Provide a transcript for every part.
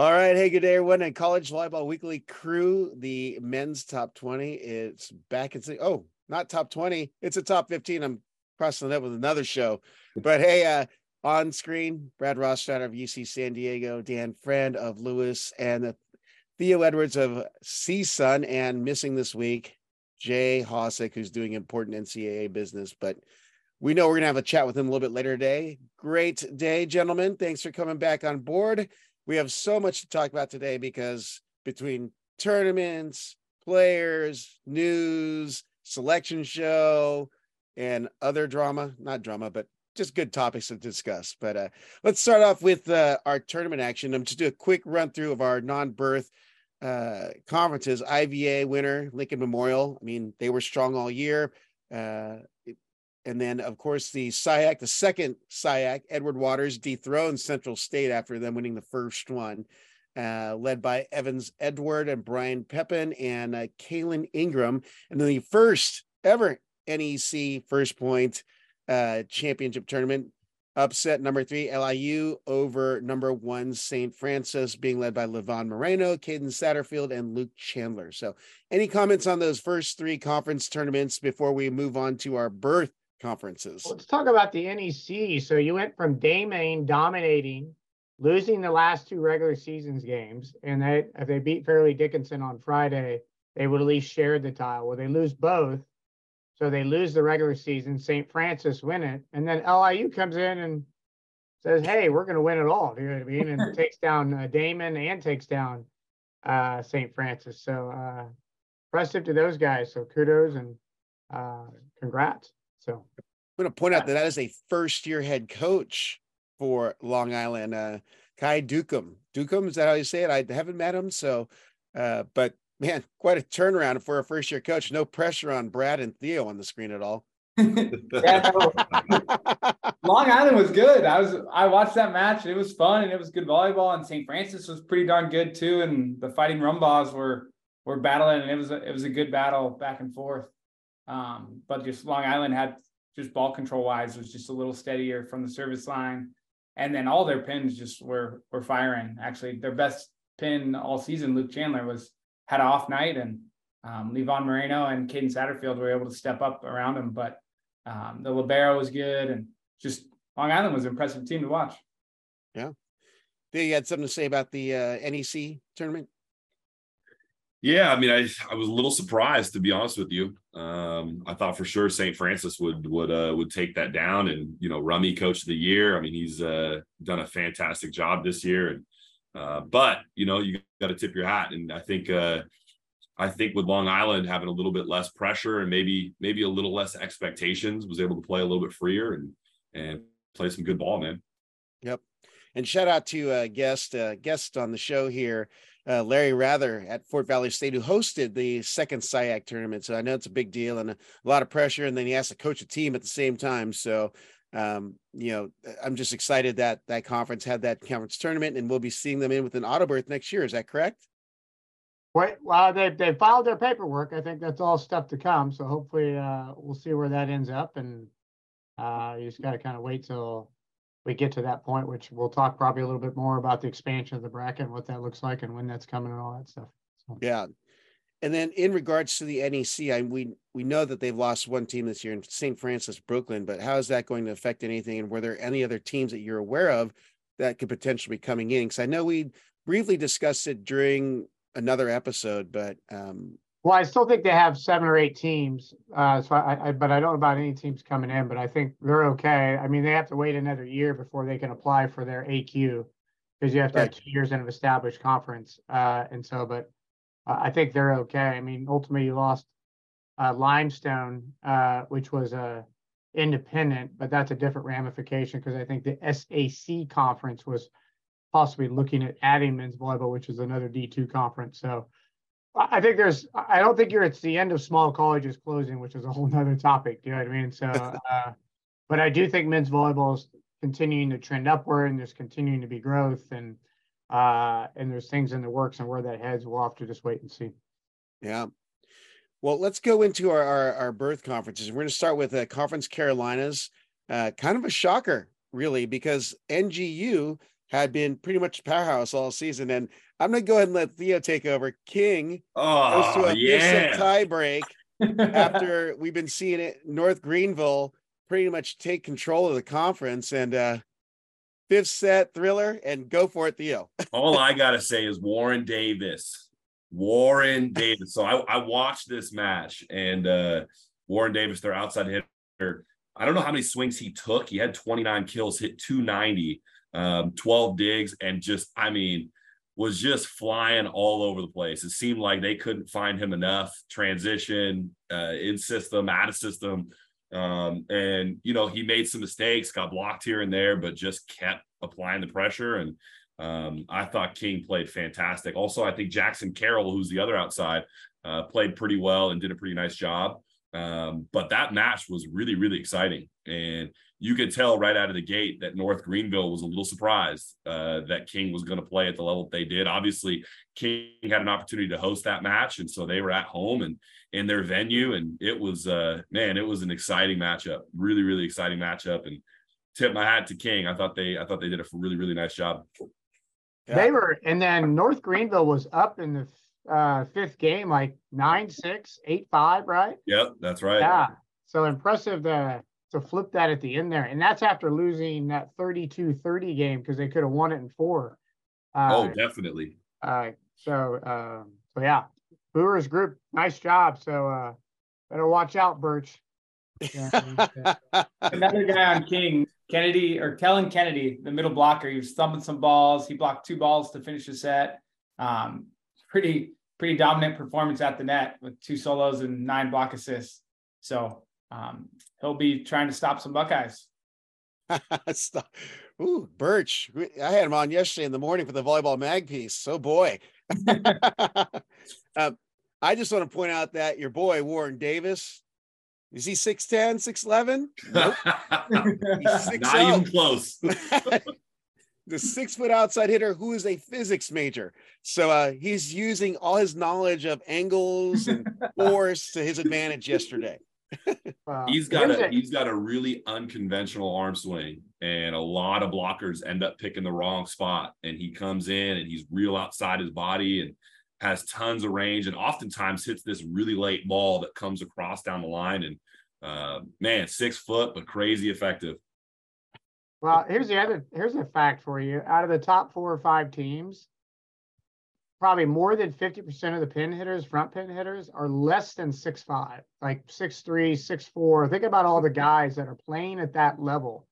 All right. Hey, good day, everyone. And College Volleyball Weekly crew, the men's top 20. It's back. It's oh, not top 20. It's a top 15. I'm crossing it with another show. But hey, uh, on screen, Brad Rostratter of UC San Diego, Dan Friend of Lewis, and Theo Edwards of CSUN, and missing this week, Jay Hosack, who's doing important NCAA business. But we know we're going to have a chat with him a little bit later today. Great day, gentlemen. Thanks for coming back on board. We have so much to talk about today because between tournaments, players, news, selection show, and other drama, not drama, but just good topics to discuss. But uh, let's start off with uh, our tournament action. I'm just do a quick run through of our non-birth uh, conferences. IVA winner Lincoln Memorial. I mean, they were strong all year. And then, of course, the SIAC, the second SIAC, Edward Waters dethroned Central State after them winning the first one, uh, led by Evans Edward and Brian Pepin and uh, Kaylin Ingram. And then the first ever NEC first point uh, championship tournament upset number three LIU over number one St. Francis, being led by Levon Moreno, Caden Satterfield, and Luke Chandler. So, any comments on those first three conference tournaments before we move on to our berth conferences? Let's talk about the NEC. So, you went from Daemen dominating, losing the last two regular seasons games, and they if they beat Fairleigh Dickinson on Friday, they would at least share the tile. Well, they lose both so they lose the regular season. St. Francis win it, and then LIU comes in and says, "Hey, we're going to win it all." You know what I mean? And takes down uh, Daemen and takes down uh, St. Francis. So uh, impressive to those guys. So kudos and uh, congrats. So I'm going to point out that that is a first-year head coach for Long Island, uh, Kai Dukum. Dukum is that how you say it? I haven't met him, so uh, but man, quite a turnaround for a first year coach. No pressure on Brad and Theo on the screen at all. yeah, no. Long Island was good. I was I watched that match. It was fun and it was good volleyball. And St. Francis was pretty darn good too. And the Fighting Rumbas were were battling, and it was a, it was a good battle back and forth. Um, but just Long Island had just ball control wise was just a little steadier from the service line, and then all their pins just were were firing. Actually, their best pin all season, Luke Chandler, was had an off night, and um, Levon Moreno and Caden Satterfield were able to step up around him. But um, the libero was good, and just Long Island was an impressive team to watch. Yeah, you had something to say about the uh, NEC tournament. Yeah, I mean, I I was a little surprised to be honest with you. Um, I thought for sure St. Francis would would uh, would take that down, and you know, Rummy Coach of the Year. I mean, he's uh, done a fantastic job this year, and uh, but you know, you got to tip your hat, and I think uh, I think with Long Island having a little bit less pressure and maybe maybe a little less expectations, was able to play a little bit freer and and play some good ball, man. Yep. And shout out to a uh, guest uh, guest on the show here, uh, Larry Rather at Fort Valley State, who hosted the second SIAC tournament. So I know it's a big deal and a lot of pressure. And then he has to coach a team at the same time. So um, you know, I'm just excited that that conference had that conference tournament, and we'll be seeing them in with an auto berth next year. Is that correct? Wait, well, they they filed their paperwork. I think that's all stuff to come. So hopefully, uh, we'll see where that ends up, and uh, you just got to kind of wait till we get to that point, which we'll talk probably a little bit more about the expansion of the bracket and what that looks like and when that's coming and all that stuff. So. Yeah, and then in regards to the NEC, I we we know that they've lost one team this year in St. Francis, Brooklyn, but how is that going to affect anything? And were there any other teams that you're aware of that could potentially be coming in? Because I know we briefly discussed it during another episode, but um, well, I still think they have seven or eight teams. Uh, so I, I, but I don't know about any teams coming in. But I think they're okay. I mean, they have to wait another year before they can apply for their AQ because you have to right. have two years in an established conference. Uh, and so, but uh, I think they're okay. I mean, ultimately, you lost uh, Limestone, uh, which was a independent, but that's a different ramification because I think the SAC conference was possibly looking at adding men's volleyball, which is another D2 conference. So I think there's, I don't think you're at the end of small colleges closing, which is a whole nother topic. Do you know what I mean? So, uh, but I do think men's volleyball is continuing to trend upward and there's continuing to be growth and uh, and there's things in the works and where that heads. We'll have to just wait and see. Yeah. Well, let's go into our our, our berth conferences. We're going to start with uh, Conference Carolinas. Uh, kind of a shocker, really, because NGU had been pretty much powerhouse all season. And I'm gonna go ahead and let Theo take over. King oh, goes to a yeah. tie break after we've been seeing it. North Greenville pretty much take control of the conference and uh fifth set thriller and go for it, Theo. All I gotta say is Warren Davis. Warren Davis. So I, I watched this match and uh Warren Davis, their outside hitter. I don't know how many swings he took. He had 29 kills, hit 290, um, 12 digs, and just, I mean, was just flying all over the place. It seemed like they couldn't find him enough transition, uh, in system, out of system. Um, and you know, he made some mistakes, got blocked here and there, but just kept applying the pressure. And um, I thought King played fantastic. Also, I think Jackson Carroll, who's the other outside, uh, played pretty well and did a pretty nice job. Um, but that match was really, really exciting. And you could tell right out of the gate that North Greenville was a little surprised uh, that King was going to play at the level that they did. Obviously, King had an opportunity to host that match, and so they were at home and in their venue, and it was uh, man, it was an exciting matchup, really, really exciting matchup. And tip my hat to King. I thought they, I thought they did a really, really nice job. Yeah. They were, and then North Greenville was up in the uh, fifth game, like nine six, eight five, right? Yep, that's right. Yeah. So impressive to to flip that at the end there. And that's after losing that 32-30 game because they could have won it in four. Uh, oh, definitely. Uh, so um, so yeah. Brewers group, nice job. So uh better watch out, Birch. Another guy on King, Kennedy or Kellen Kennedy, the middle blocker. He was thumping some balls. He blocked two balls to finish the set. Um, pretty pretty dominant performance at the net with two solos and nine block assists. So um, he'll be trying to stop some Buckeyes. stop. Ooh, Birch. I had him on yesterday in the morning for the volleyball mag piece. So boy. um, I just want to point out that your boy Warren Davis is he 6'10, 6'11? Nope. Not even close the six foot outside hitter who is a physics major. So uh, he's using all his knowledge of angles and force to his advantage yesterday. Wow. He's got a he's got a really unconventional arm swing, and a lot of blockers end up picking the wrong spot. And he comes in and he's real outside his body and has tons of range, and oftentimes hits this really late ball that comes across down the line. And uh, man, six foot but crazy effective. Well, here's the other here's a fact for you. Out of the top four or five teams, probably more than 50% of the pin hitters, front pin hitters, are less than six five, like six three, six four. Think about all the guys that are playing at that level.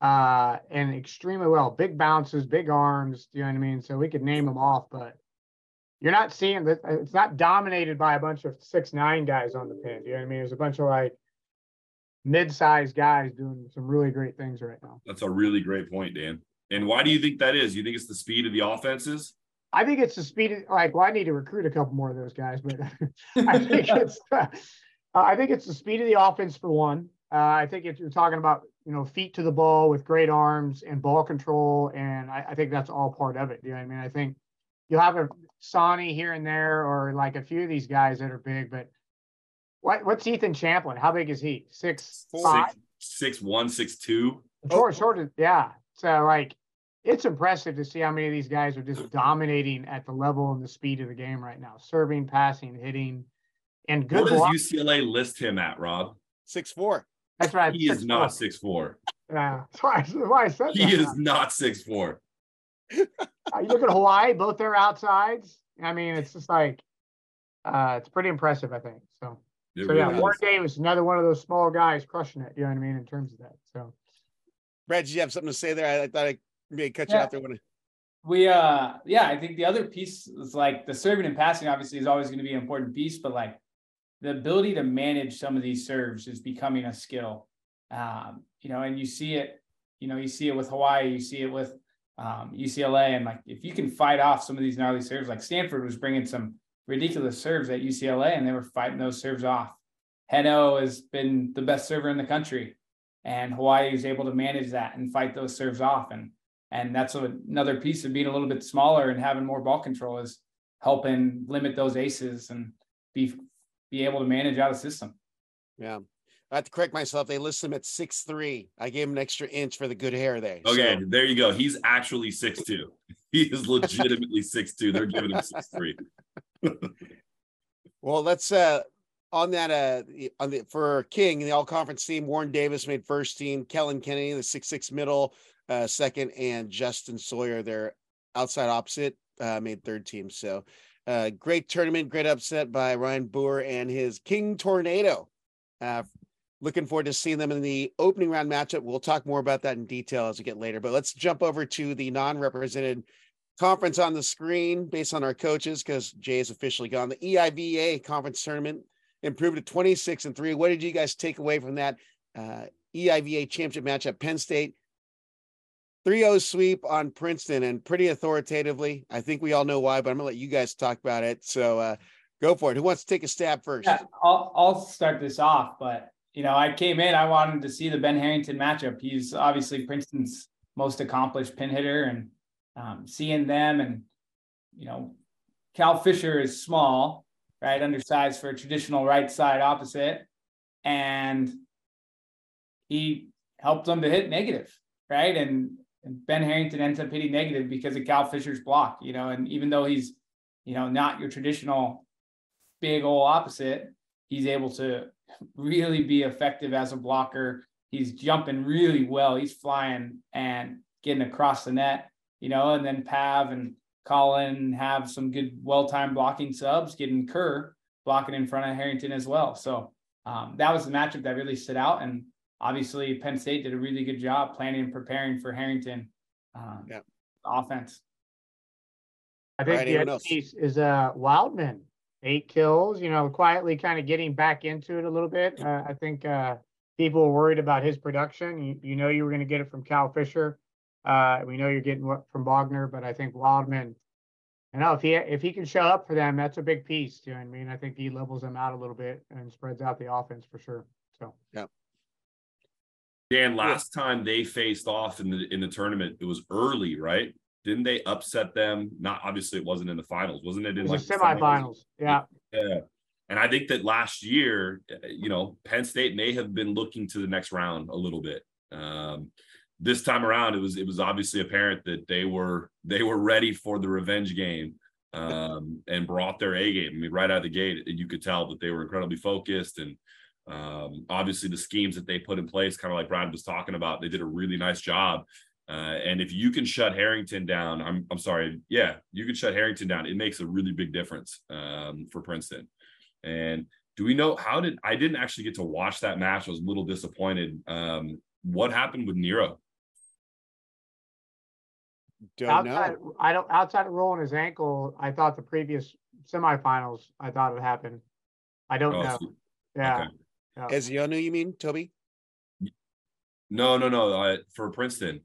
Uh, and extremely well. Big bounces, big arms, you know what I mean? So we could name them off, but you're not seeing that it's not dominated by a bunch of six nine guys on the pin. Do You know what I mean? There's a bunch of like mid-sized guys doing some really great things right now. That's a really great point, Dan. And why do you think that is? You think it's the speed of the offenses? I think it's the speed. Of, like, well, I need to recruit a couple more of those guys, but I think it's uh, I think it's the speed of the offense for one. Uh, I think if you're talking about you know feet to the ball with great arms and ball control, and I, I think that's all part of it. You know what I mean? I think you'll have a Sonny here and there, or like a few of these guys that are big, but what what's Ethan Champlin? How big is he? Six five? Six, six one, six two. Short, short. Yeah. So like, it's impressive to see how many of these guys are just dominating at the level and the speed of the game right now. Serving, passing, hitting, and good. What does block. UCLA list him at, Rob? Six four. That's right. He is not six four. Yeah, that's why, that's why I said he is not six four. uh, you look at Hawaii; both their outsides. I mean, it's just like uh, it's pretty impressive. I think so. It so really yeah, Warren Davis, another one of those small guys crushing it. You know what I mean in terms of that. So, Brad, did you have something to say there? I, I thought I may cut you out there. When I... We, uh, yeah, I think the other piece is like the serving and passing. Obviously, is always going to be an important piece, but like the ability to manage some of these serves is becoming a skill. Um, you know, and you see it. You know, you see it with Hawaii. You see it with um, UCLA, and like if you can fight off some of these gnarly serves, like Stanford was bringing some ridiculous serves at UCLA, and they were fighting those serves off. Henno has been the best server in the country, and Hawaii is able to manage that and fight those serves off. And and that's a, another piece of being a little bit smaller and having more ball control is helping limit those aces and be be able to manage out of system. Yeah. I have to correct myself. They list him at six three. I gave him an extra inch for the good hair there. Okay, So, there you go. He's actually six two. He is legitimately six two. They're giving him six three. well, let's uh on that uh on the for King the all conference team. Warren Davis made first team. Kellen Kennedy the six six middle uh second, and Justin Sawyer their outside opposite uh made third team. So uh great tournament, great upset by Ryan Boer and his King Tornado. Uh looking forward to seeing them in the opening round matchup. We'll talk more about that in detail as we get later. But let's jump over to the non-represented conference on the screen based on our coaches because Jay is officially gone. The EIVA conference tournament improved to 26 and 3. What did you guys take away from that uh, EIVA championship matchup? Penn State 3-0 sweep on Princeton and pretty authoritatively. I think we all know why, but I'm gonna let you guys talk about it. So uh, go for it. Who wants to take a stab first? Yeah, I'll I'll start this off, but you know, I came in, I wanted to see the Ben Harrington matchup. He's obviously Princeton's most accomplished pin hitter, and um, seeing them and you know, Cal Fisher is small, right, undersized for a traditional right side opposite, and he helped them to hit negative, right, and. And Ben Harrington ends up hitting negative because of Cal Fisher's block, you know, and even though he's, you know, not your traditional big old opposite, he's able to really be effective as a blocker. He's jumping really well. He's flying and getting across the net, you know, and then Pav and Colin have some good, well timed blocking subs, getting Kerr blocking in front of Harrington as well. So um, that was the matchup that really stood out. And obviously, Penn State did a really good job planning and preparing for Harrington um, Yeah. offense. I think Right, the anyone other else? piece is uh Wildman, eight kills, you know, quietly kind of getting back into it a little bit. Uh, I think uh people were worried about his production. You, you know you were going to get it from Cal Fisher. Uh, we know you're getting what from Bogner, but I think Wildman, you know, if he if he can show up for them, that's a big piece. You know what I mean? I think he levels them out a little bit and spreads out the offense for sure. So Dan, last time they faced off in the in the tournament, it was early, right? Didn't they upset them? Not obviously, it wasn't in the finals, wasn't it? it In was like the semifinals. Yeah. Yeah. And I think that last year, uh, you know, Penn State may have been looking to the next round a little bit. Um, this time around, it was it was obviously apparent that they were they were ready for the revenge game um, and brought their A game. I mean, right out of the gate, you could tell that they were incredibly focused and um, obviously the schemes that they put in place, kind of like Brad was talking about, they did a really nice job. Uh, and if you can shut Harrington down, I'm I'm sorry, yeah, you can shut Harrington down. It makes a really big difference um, for Princeton. And do we know how did I didn't actually get to watch that match? I was a little disappointed. Um, what happened with Nero? Don't outside, know. I don't outside of rolling his ankle. I thought the previous semifinals. I thought it happened. I don't Oh, know. so- Yeah. okay. Yeah. Ezionu, you mean Toby? No, no, no. Uh, for Princeton.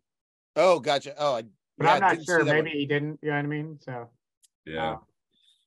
Oh, gotcha. Oh, I, But yeah, I'm not didn't sure. that one. Maybe he didn't. You know what I mean? So Yeah. uh,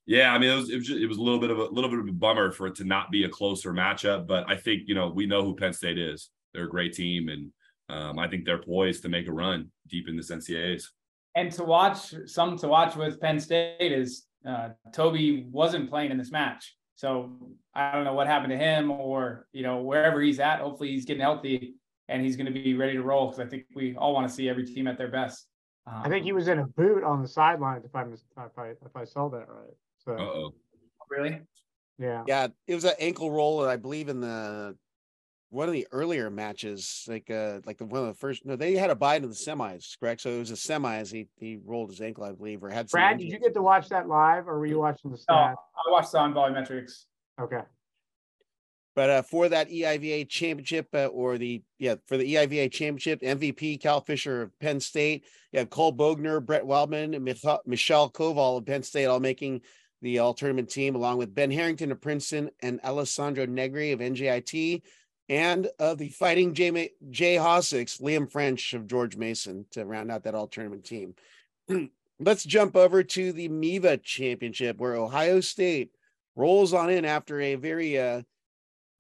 Yeah, I mean, it was it was, just, it was a little bit of a little bit of a bummer for it to not be a closer matchup, but I think you know we know who Penn State is. They're a great team, and um, I think they're poised to make a run deep in this NCAA's. and to watch some to watch with Penn State is uh, Toby wasn't playing in this match, so I don't know what happened to him or you know wherever he's at. Hopefully he's getting healthy and he's going to be ready to roll because I think we all want to see every team at their best. Um, I think he was in a boot on the sidelines. If I if I if I saw that right. So Uh oh. really. yeah. Yeah, it was an ankle roll, I believe, in the one of the earlier matches, like uh like the one of the first no, they had a bye to the semis, correct? So it was a semis. He he rolled his ankle, I believe, or had some Brad, did you get to watch that live, or were you watching the Oh, stats? I watched on Volleymetrics. Okay. But uh, for that EIVA championship, uh, or the yeah, for the EIVA championship, MVP Cal Fisher of Penn State, you have Cole Bogner, Brett Wildman, and Mich- Michelle Koval of Penn State, all making the all tournament team, along with Ben Harrington of Princeton and Alessandro Negri of NJIT, and of the Fighting J Ma- Jay Hosacks, Liam French of George Mason to round out that all tournament team. Let's jump over to the MIVA championship, where Ohio State rolls on in after a very uh,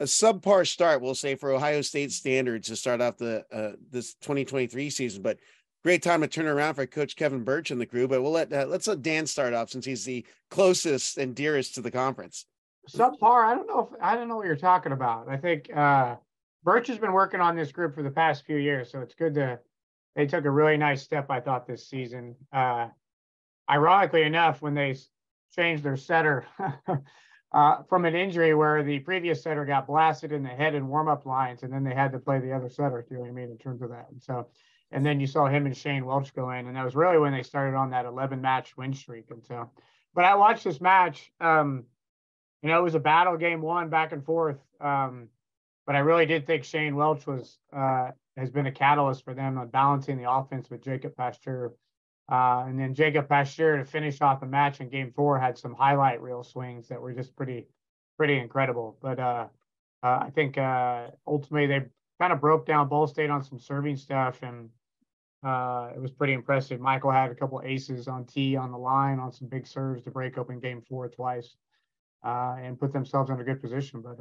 a subpar start, we'll say, for Ohio State standards to start off the uh, this 2023 season. But great time to turn around for Coach Kevin Birch and the crew. But we'll let uh, let's let Dan start off since he's the closest and dearest to the conference. Subpar. I don't know if I don't know what you're talking about. I think uh Birch has been working on this group for the past few years, so it's good to. They took a really nice step, I thought, this season. Uh, ironically enough, when they changed their setter uh, from an injury where the previous setter got blasted in the head in warm-up lines, and then they had to play the other setter. You know what I mean in terms of that. And so, and then you saw him and Shane Welch go in, and that was really when they started on that 11-match win streak. And so, but I watched this match. Um, you know, it was a battle game one back and forth. Um, but I really did think Shane Welch was uh, has been a catalyst for them on balancing the offense with Jacob Pasteur. Uh, and then Jacob Pasteur to finish off the match in game four had some highlight reel swings that were just pretty, pretty incredible. But uh, uh I think uh, ultimately they kind of broke down Ball State on some serving stuff, and uh, it was pretty impressive. Michael had a couple aces on tee on the line on some big serves to break open game four twice and put themselves in a good position. But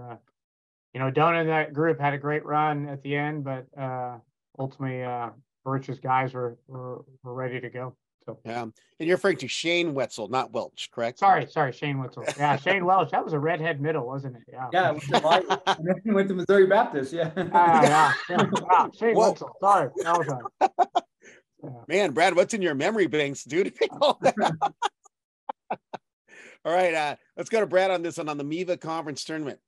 you know, Dona and that group had a great run at the end, but uh, ultimately, uh, Birch's guys were, were were ready to go. So yeah, and you're referring to Shane Wetzel, not Welch, correct? Sorry, sorry, Shane Wetzel. Yeah, Shane Welch. That was a redhead middle, wasn't it? Yeah. Yeah, went to, went to Missouri Baptist. Yeah. Uh, yeah, yeah, yeah. Shane Whoa. Wetzel. Sorry, that was a, yeah. Man, Brad, what's in your memory banks, dude? All right, uh, let's go to Brad on this one on the MIVA conference tournament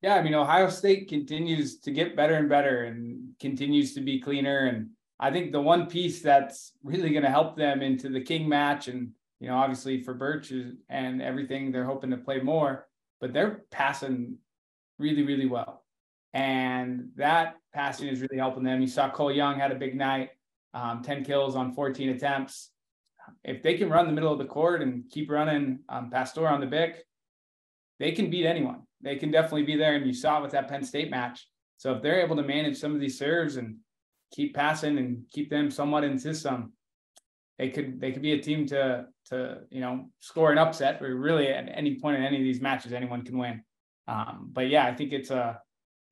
yeah, I mean, Ohio State continues to get better and better and continues to be cleaner. And I think the one piece that's really going to help them into the King match, and, you know, obviously for Birch and everything, they're hoping to play more, but they're passing really, really well. And that passing is really helping them. You saw Cole Young had a big night, um, 10 kills on 14 attempts. If they can run the middle of the court and keep running um, Pasteur on the Bic, they can beat anyone they can definitely be there. And you saw it with that Penn State match. So if they're able to manage some of these serves and keep passing and keep them somewhat in system, they could they could be a team to to you know score an upset. Or really at any point in any of these matches, anyone can win. Um, but yeah, I think it's a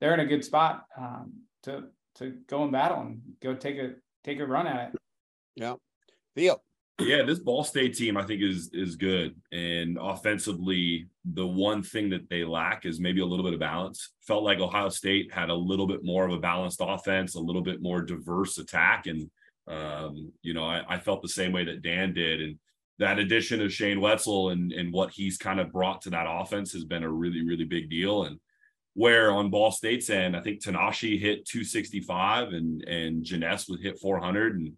they're in a good spot um, to to go and battle and go take a take a run at it. Yeah, Theo yeah, this Ball State team I think is is good, and offensively, the one thing that they lack is maybe a little bit of balance. Felt like Ohio State had a little bit more of a balanced offense, a little bit more diverse attack, and um, you know I, I, felt the same way that Dan did, and that addition of Shane Wetzel and and what he's kind of brought to that offense has been a really really big deal, and where on Ball State's end, I think Tanashi hit 265 and and Jeunesse would hit 400 and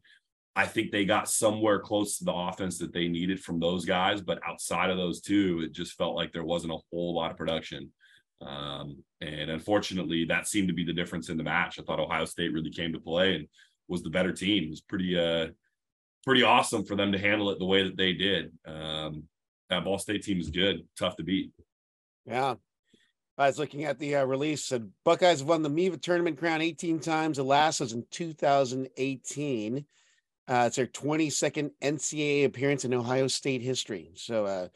I think they got somewhere close to the offense that they needed from those guys, but outside of those two, it just felt like there wasn't a whole lot of production. Um, and unfortunately, that seemed to be the difference in the match. I thought Ohio State really came to play and was the better team. It was pretty, uh, pretty awesome for them to handle it the way that they did. Um, that Ball State team is good, tough to beat. Yeah. I was looking at the uh, release. Said Buckeyes have won the MIVA tournament crown 18 times. The last was in 2018. Uh, it's their 22nd NCAA appearance in Ohio State history. So uh,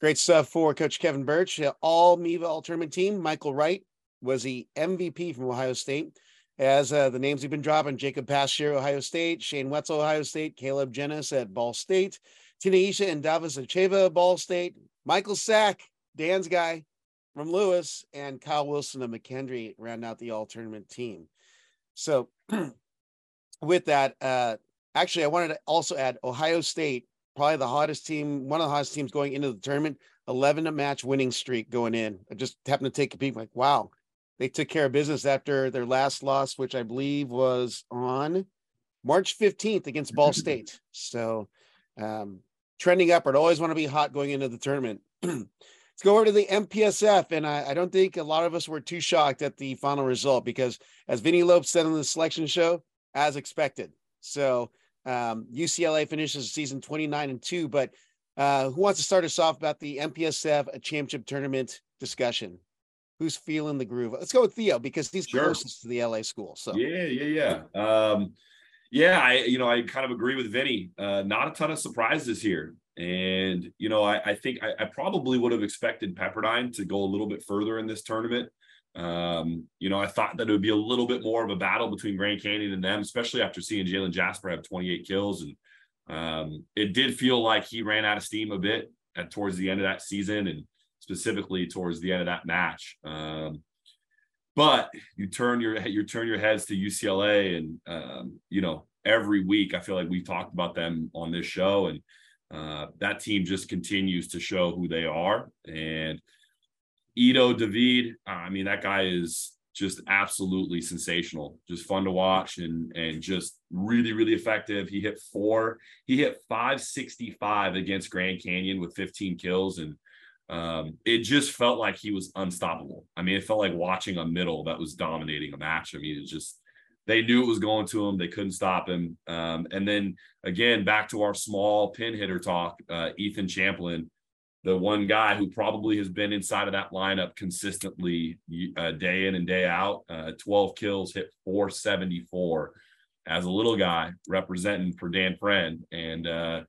great stuff for Coach Kevin Birch. All MIVA All Tournament team. Michael Wright was the MVP from Ohio State. As uh, the names we've been dropping, Jacob Pasteur, Ohio State, Shane Wetzel, Ohio State, Caleb Jeunesse at Ball State, Tina Isha and Davis Acheva, Ball State, Michael Sack, Dan's guy from Lewis, and Kyle Wilson of McKendree round out the all tournament team. So with that, uh, Actually, I wanted to also add Ohio State, probably the hottest team, one of the hottest teams going into the tournament, 11 a match winning streak going in. I just happened to take a peek, like, wow, they took care of business after their last loss, which I believe was on March 15th against Ball State. So, um, trending upward. Always want to be hot going into the tournament. Let's go over to the MPSF. And I, I, don't think a lot of us were too shocked at the final result because, as Vinny Lopes said on the selection show, as expected. So, um, UCLA finishes the season 29 and 2, but uh, who wants to start us off about the MPSF championship tournament discussion? Who's feeling the groove? Let's go with Theo because he's sure. closest to the LA school. So yeah, yeah, yeah. Um, yeah, I you know I kind of agree with Vinny. Uh, not a ton of surprises here, and you know I, I think I, I probably would have expected Pepperdine to go a little bit further in this tournament. Um, you know, I thought that it would be a little bit more of a battle between Grand Canyon and them, especially after seeing Jalen Jasper have 28 kills. And um, it did feel like he ran out of steam a bit at towards the end of that season and specifically towards the end of that match. Um, but you turn your you turn your heads to UCLA, and um, you know every week I feel like we've talked about them on this show, and uh, that team just continues to show who they are. And Ido David, I mean that guy is just absolutely sensational, just fun to watch, and and just really really effective. He hit four, he hit 565 against Grand Canyon with 15 kills and um, it just felt like he was unstoppable. I mean, it felt like watching a middle that was dominating a match. I mean, it just they knew it was going to him. They couldn't stop him. Um, and then again, back to our small pin hitter talk, uh, Ethan Champlin, the one guy who probably has been inside of that lineup consistently uh, day in and day out. Uh, 12 kills, hit 474 as a little guy representing for Dan Friend. And uh,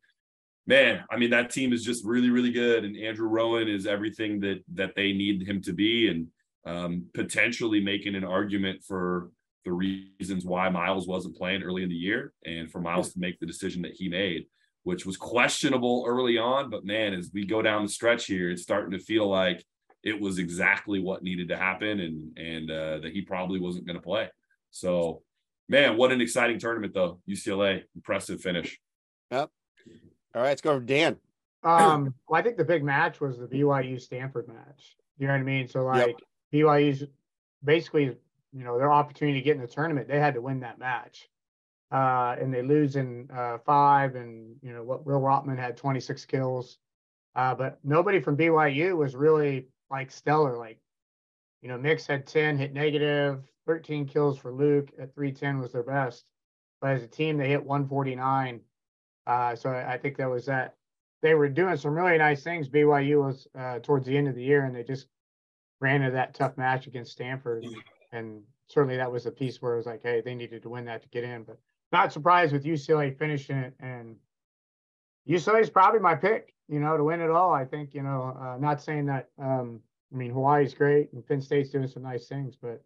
man, I mean that team is just really, really good, and Andrew Rowan is everything that that they need him to be, and um, potentially making an argument for the reasons why Miles wasn't playing early in the year, and for Miles to make the decision that he made, which was questionable early on, but man, as we go down the stretch here, it's starting to feel like it was exactly what needed to happen, and and uh, that he probably wasn't going to play. So, man, what an exciting tournament though! UCLA, impressive finish. Yep, all right, let's go over Dan. Um, well, I think the big match was the BYU Stanford match. You know what I mean? So like yep. BYU's basically, you know, their opportunity to get in the tournament, they had to win that match. Uh, and they lose in uh, five, and you know what? Will Rotman had 26 kills, uh, but nobody from BYU was really like stellar. Like, you know, Mix had 10, hit negative, 13 kills for Luke at 310 was their best. But as a team, they hit 149 uh, so I, I, think that was that. They were doing some really nice things. BYU was uh, towards the end of the year, and they just ran into that tough match against Stanford, and certainly that was a piece where it was like, hey, they needed to win that to get in. But not surprised with UCLA finishing it, and UCLA is probably my pick. You know, to win it all. I think you know, uh, not saying that. Um, I mean, Hawaii's great, and Penn State's doing some nice things, but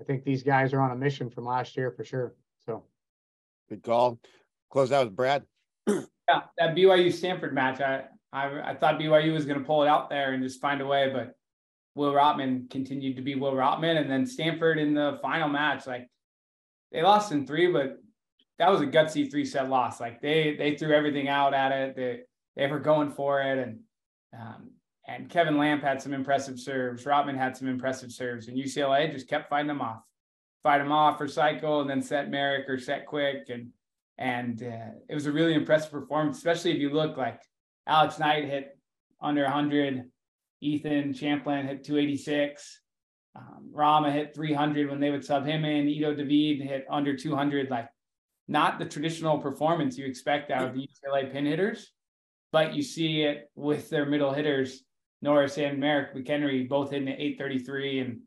I think these guys are on a mission from last year for sure. So, good call. Close out with Brad. yeah, that BYU Stanford match, I, I I thought BYU was going to pull it out there and just find a way, but Will Rotman continued to be Will Rotman, and then Stanford in the final match, like they lost in three, but that was a gutsy three set loss. Like they they threw everything out at it. They they were going for it, and um, and Kevin Lamp had some impressive serves. Rotman had some impressive serves, and UCLA just kept fighting them off, fight them off for cycle, and then set Merrick or set quick, and and uh, it was a really impressive performance, especially if you look like Alex Knight hit under 100, Ethan Champlin hit 286, um, Rama hit 300 when they would sub him in, Ido David hit under 200. Like, not the traditional performance you expect out of the UCLA pin hitters, but you see it with their middle hitters, Norris and Merrick McHenry, both hitting at 833 and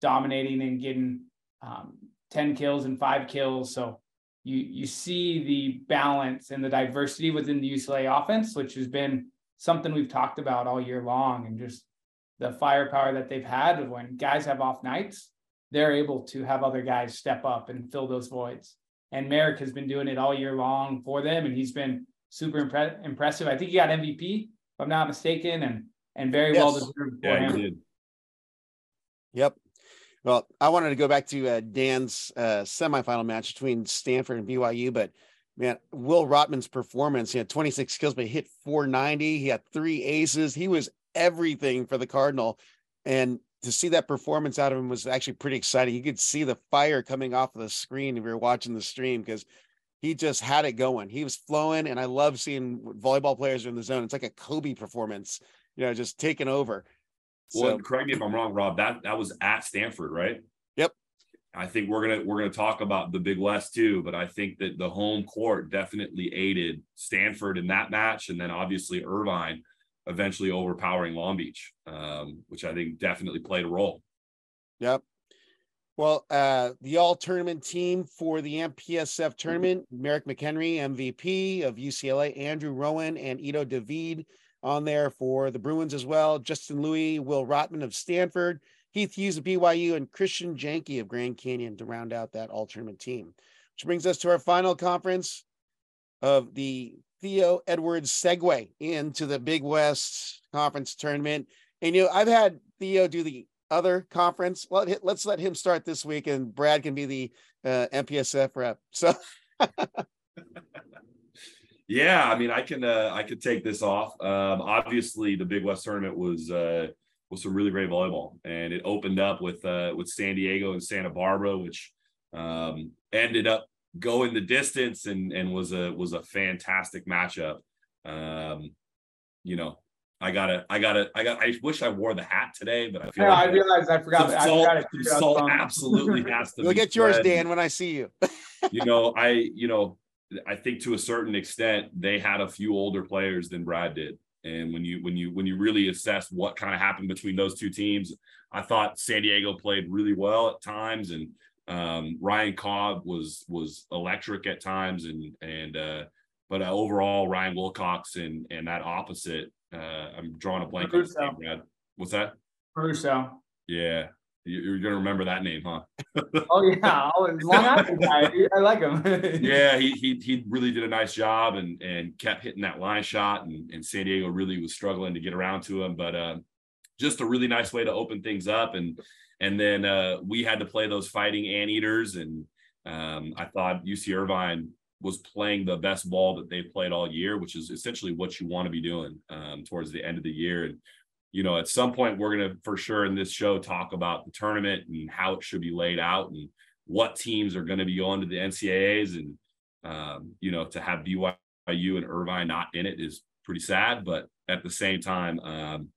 dominating and getting um, 10 kills and five kills. So you you see the balance and the diversity within the UCLA offense, which has been something we've talked about all year long, and just the firepower that they've had when guys have off nights, they're able to have other guys step up and fill those voids. And Merrick has been doing it all year long for them, and he's been super impre- impressive. I think he got MVP, if I'm not mistaken, and and very yes. well deserved for yeah, him. Yep. Well, I wanted to go back to uh, Dan's uh, semifinal match between Stanford and BYU, but man, Will Rotman's performance, he had 26 kills, but he hit 490. He had three aces. He was everything for the Cardinal. And to see that performance out of him was actually pretty exciting. You could see the fire coming off of the screen if you're watching the stream because he just had it going. He was flowing, and I love seeing volleyball players in the zone. It's like a Kobe performance, you know, just taking over. Well, so, correct me if I'm wrong, Rob. That that was at Stanford, right? Yep. I think we're gonna we're gonna talk about the Big West too, but I think that the home court definitely aided Stanford in that match, and then obviously Irvine eventually overpowering Long Beach, um, which I think definitely played a role. Yep. Well, uh, the all tournament team for the MPSF tournament, Merrick McHenry, MVP of UCLA, Andrew Rowan, and Ido David on there for the Bruins as well. Justin Louis, Will Rotman of Stanford, Heath Hughes of BYU, and Christian Janke of Grand Canyon to round out that all tournament team. Which brings us to our final conference of the Theo Edwards segue into the Big West Conference tournament. And you know, I've had Theo do the other conference. Let let's let him start this week, and Brad can be the uh, MPSF rep. So. yeah, I mean, I can uh, I could take this off. Um, obviously, the Big West tournament was uh, was some really great volleyball, and it opened up with uh, with San Diego and Santa Barbara, which um, ended up going the distance and and was a was a fantastic matchup. Um, you know, I gotta, I gotta, I got. I wish I wore the hat today, but I feel. Yeah, like I realized I forgot. Some salt, I some salt absolutely has to. You'll get yours, Dan, when I see you. you know, I, you know, I think to a certain extent they had a few older players than Brad did, and when you when you when you really assess what kind of happened between those two teams, I thought San Diego played really well at times, and um, Ryan Cobb was was electric at times, and and uh, but uh, overall Ryan Wilcox and and that opposite uh, I'm drawing a blank on name. What's that? Caruso. Yeah. You're gonna remember that name, huh? oh yeah, oh, Long Island guy. I like him. yeah, he he he really did a nice job and and kept hitting that line shot, and, and San Diego really was struggling to get around to him, but uh, just a really nice way to open things up, and and then uh, we had to play those fighting anteaters, and um, I thought UC Irvine was playing the best ball that they've played all year, which is essentially what you want to be doing um, towards the end of the year. And, you know, at some point, we're going to for sure in this show talk about the tournament and how it should be laid out and what teams are going to be going to the NCAAs. And, um, you know, to have BYU and Irvine not in it is pretty sad. But at the same time, um,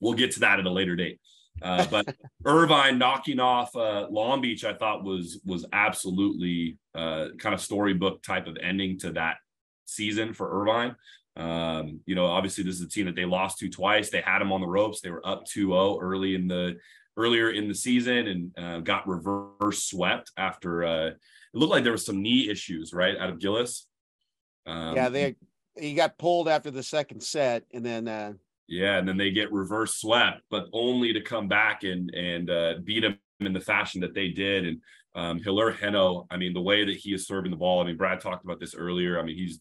we'll get to that at a later date. Uh, but Irvine knocking off uh, Long Beach, I thought was was absolutely uh, kind of storybook type of ending to that season for Irvine. Um, you know, obviously this is a team that they lost to twice. They had them on the ropes. They were up 2-0 early in the earlier in the season and uh, got reverse swept after uh, it looked like there was some knee issues right out of Gillis. Um, yeah, they he got pulled after the second set, and then uh, yeah, and then they get reverse swept, but only to come back and and uh, beat them in the fashion that they did. And um, Henno, I mean, the way that he is serving the ball. I mean, Brad talked about this earlier. I mean, he's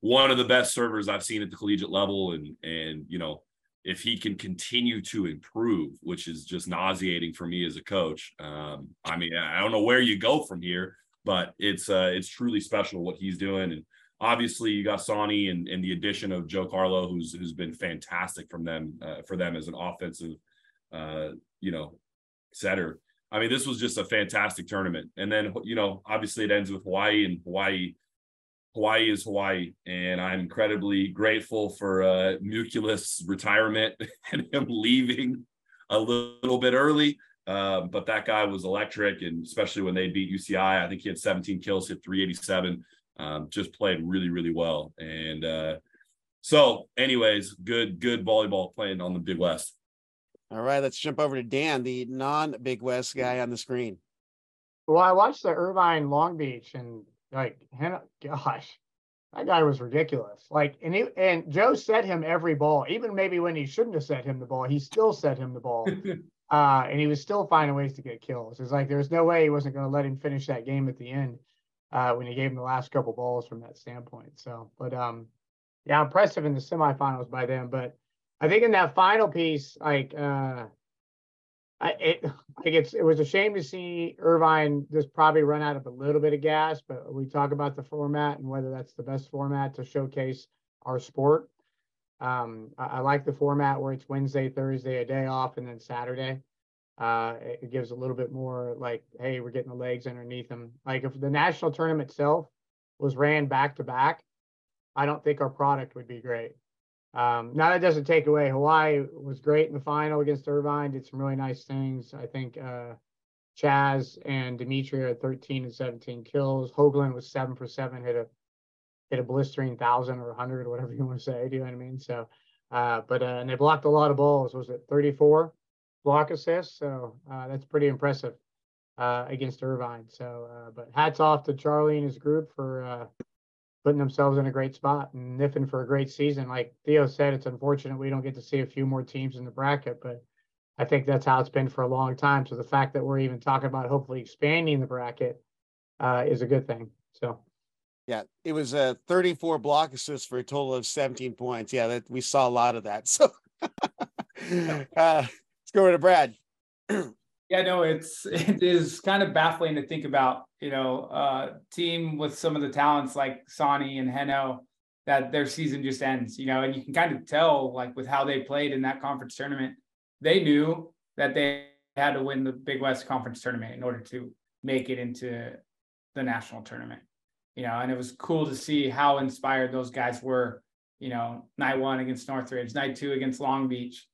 one of the best servers I've seen at the collegiate level, and and you know, if he can continue to improve, which is just nauseating for me as a coach. Um, I mean, I don't know where you go from here, but it's uh, it's truly special what he's doing and obviously you got Sonny and, and the addition of Joe Carlo, who's who's been fantastic from them uh, for them as an offensive, uh, you know, setter. I mean, this was just a fantastic tournament. And then you know, obviously it ends with Hawaii and Hawaii. Hawaii is Hawaii, and I'm incredibly grateful for uh, retirement and him leaving a little bit early. Uh, but that guy was electric, and especially when they beat UCI, I think he had 17 kills, hit 387 um, just played really, really well. And uh, so, anyways, good, good volleyball playing on the Big West. All right, let's jump over to Dan, the non-Big West guy on the screen. Well, I watched the Irvine Long Beach, and like, gosh, that guy was ridiculous. Like, and he and Joe set him every ball, even maybe when he shouldn't have set him the ball, he still set him the ball. uh, and he was still finding ways to get kills. It's like there's no way he wasn't going to let him finish that game at the end uh, when he gave him the last couple balls from that standpoint. So, but um, yeah, impressive in the semifinals by them. But I think in that final piece, like uh, I it like it's it was a shame to see Irvine just probably run out of a little bit of gas. But we talk about the format and whether that's the best format to showcase our sport. Um, I, I like the format where it's Wednesday, Thursday, a day off, and then Saturday. Uh, it gives a little bit more like, hey, we're getting the legs underneath them. Like if the national tournament itself was ran back to back, I don't think our product would be great. Um, now that doesn't take away Hawaii was great in the final against Irvine, did some really nice things. I think uh, Chaz and Dimitrios had 13 and 17 kills. Hoagland was seven for seven, hit a hit a blistering thousand or hundred or whatever you want to say. Do you know what I mean? So, uh, but uh, and they blocked a lot of balls. Was it 34? Block assists. So uh, that's pretty impressive uh, against Irvine. So, uh, but hats off to Charlie and his group for uh, putting themselves in a great spot and nipping for a great season. Like Theo said, it's unfortunate we don't get to see a few more teams in the bracket, but I think that's how it's been for a long time. So the fact that we're even talking about hopefully expanding the bracket uh, is a good thing. So. Yeah, it was a 34 block assists for a total of 17 points. Yeah, that we saw a lot of that. So uh, Let's go over to Brad. yeah, no, it's it is kind of baffling to think about. You know, uh, team with some of the talents like Sonny and Henno that their season just ends. You know, and you can kind of tell like with how they played in that conference tournament, they knew that they had to win the Big West Conference tournament in order to make it into the national tournament. You know, and it was cool to see how inspired those guys were. You know, night one against Northridge, night two against Long Beach,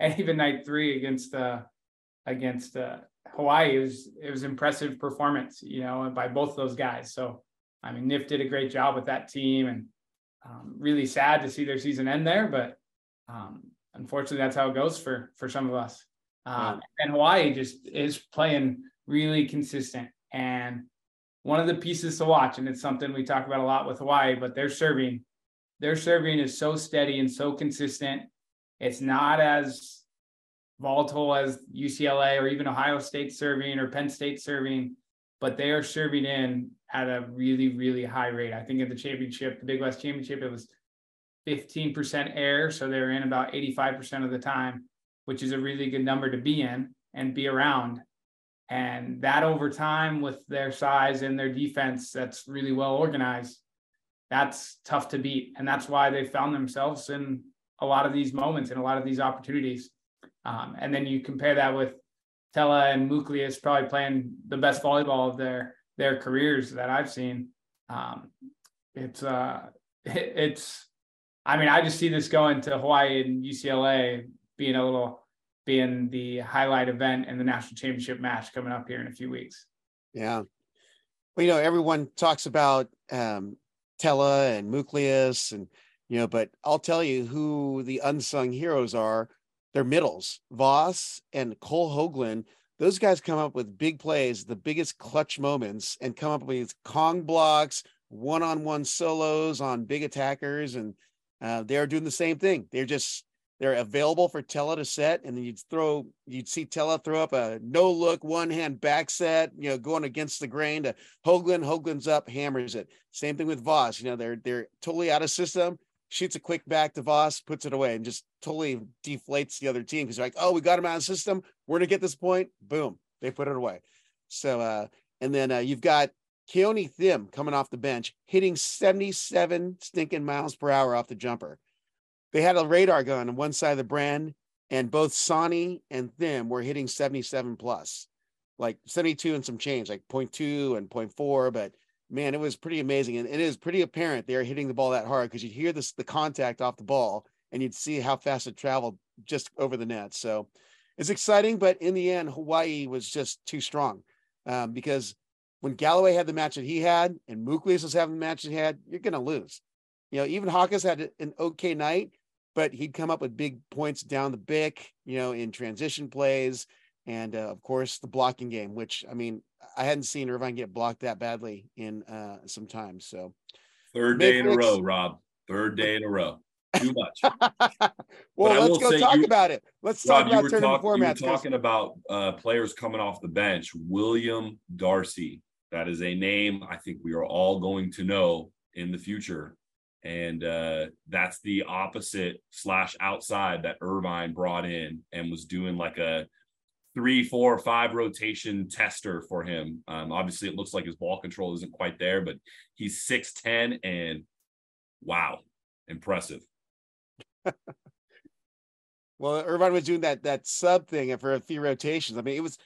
and even night three against uh, against uh, Hawaii. It was it was impressive performance, you know, by both those guys. So I mean, Nif did a great job with that team, and um, really sad to see their season end there. But um, unfortunately, that's how it goes for for some of us. Um, and Hawaii just is playing really consistent. And one of the pieces to watch, and it's something we talk about a lot with Hawaii, but their serving, their serving is so steady and so consistent. It's not as volatile as UCLA or even Ohio State serving or Penn State serving, but they are serving in at a really, really high rate. I think at the championship, the Big West Championship, it was 15% air. So they're in about 85% of the time which is a really good number to be in and be around. And that over time with their size and their defense that's really well organized, that's tough to beat. And that's why they found themselves in a lot of these moments and a lot of these opportunities. Um, and then you compare that with Thelle and Mouchlias probably playing the best volleyball of their their careers that I've seen. Um, it's uh, it, it's I mean, I just see this going to Hawaii and UCLA being a little being the highlight event in the national championship match coming up here in a few weeks. Yeah. Well, you know, everyone talks about um, Thelle and Mouchlias and, you know, but I'll tell you who the unsung heroes are. They're middles, Voss and Cole Hoagland. Those guys come up with big plays, the biggest clutch moments, and come up with Kong blocks, one-on-one solos on big attackers, and uh, they're doing the same thing. They're just they're available for Thelle to set, and then you'd throw, you'd see Thelle throw up a no look one hand back set, you know, going against the grain to Hoagland. Hoagland's up, hammers it. Same thing with Voss. You know, they're they're totally out of system. Shoots a quick back to Voss, puts it away, and just totally deflates the other team because like, oh, we got him out of system. We're gonna get this point. Boom, they put it away. So, uh, and then uh, you've got Keoni Thiim coming off the bench, hitting 77 stinking miles per hour off the jumper they had a radar gun on one side of the brand, and both Sonny and Thiim were hitting 77 plus, like 72 and some change, like 0.2 and 0.4. But man, it was pretty amazing. And it is pretty apparent they are hitting the ball that hard because you'd hear this the contact off the ball and you'd see how fast it traveled just over the net. So it's exciting, but in the end, Hawaii was just too strong um, because when Galloway had the match that he had and Mouchlias was having the match that he had, you're going to lose. You know, even Hawkins had an okay night, but he'd come up with big points down the bick, you know, in transition plays. And uh, of course, the blocking game, which I mean, I hadn't seen Irvine get blocked that badly in uh, some time. So, third day in a row, Rob. Third day in a row. Too much. well, let's go talk you, about it. Let's Rob, talk about tournament talk, formats. You were talking about uh, players coming off the bench. William Darcy. That is a name I think we are all going to know in the future and uh, that's the opposite slash outside that Irvine brought in and was doing like a three, four, five rotation tester for him. Um, obviously, it looks like his ball control isn't quite there, but he's six ten and wow, impressive. well, Irvine was doing that that sub thing for a few rotations. I mean, it was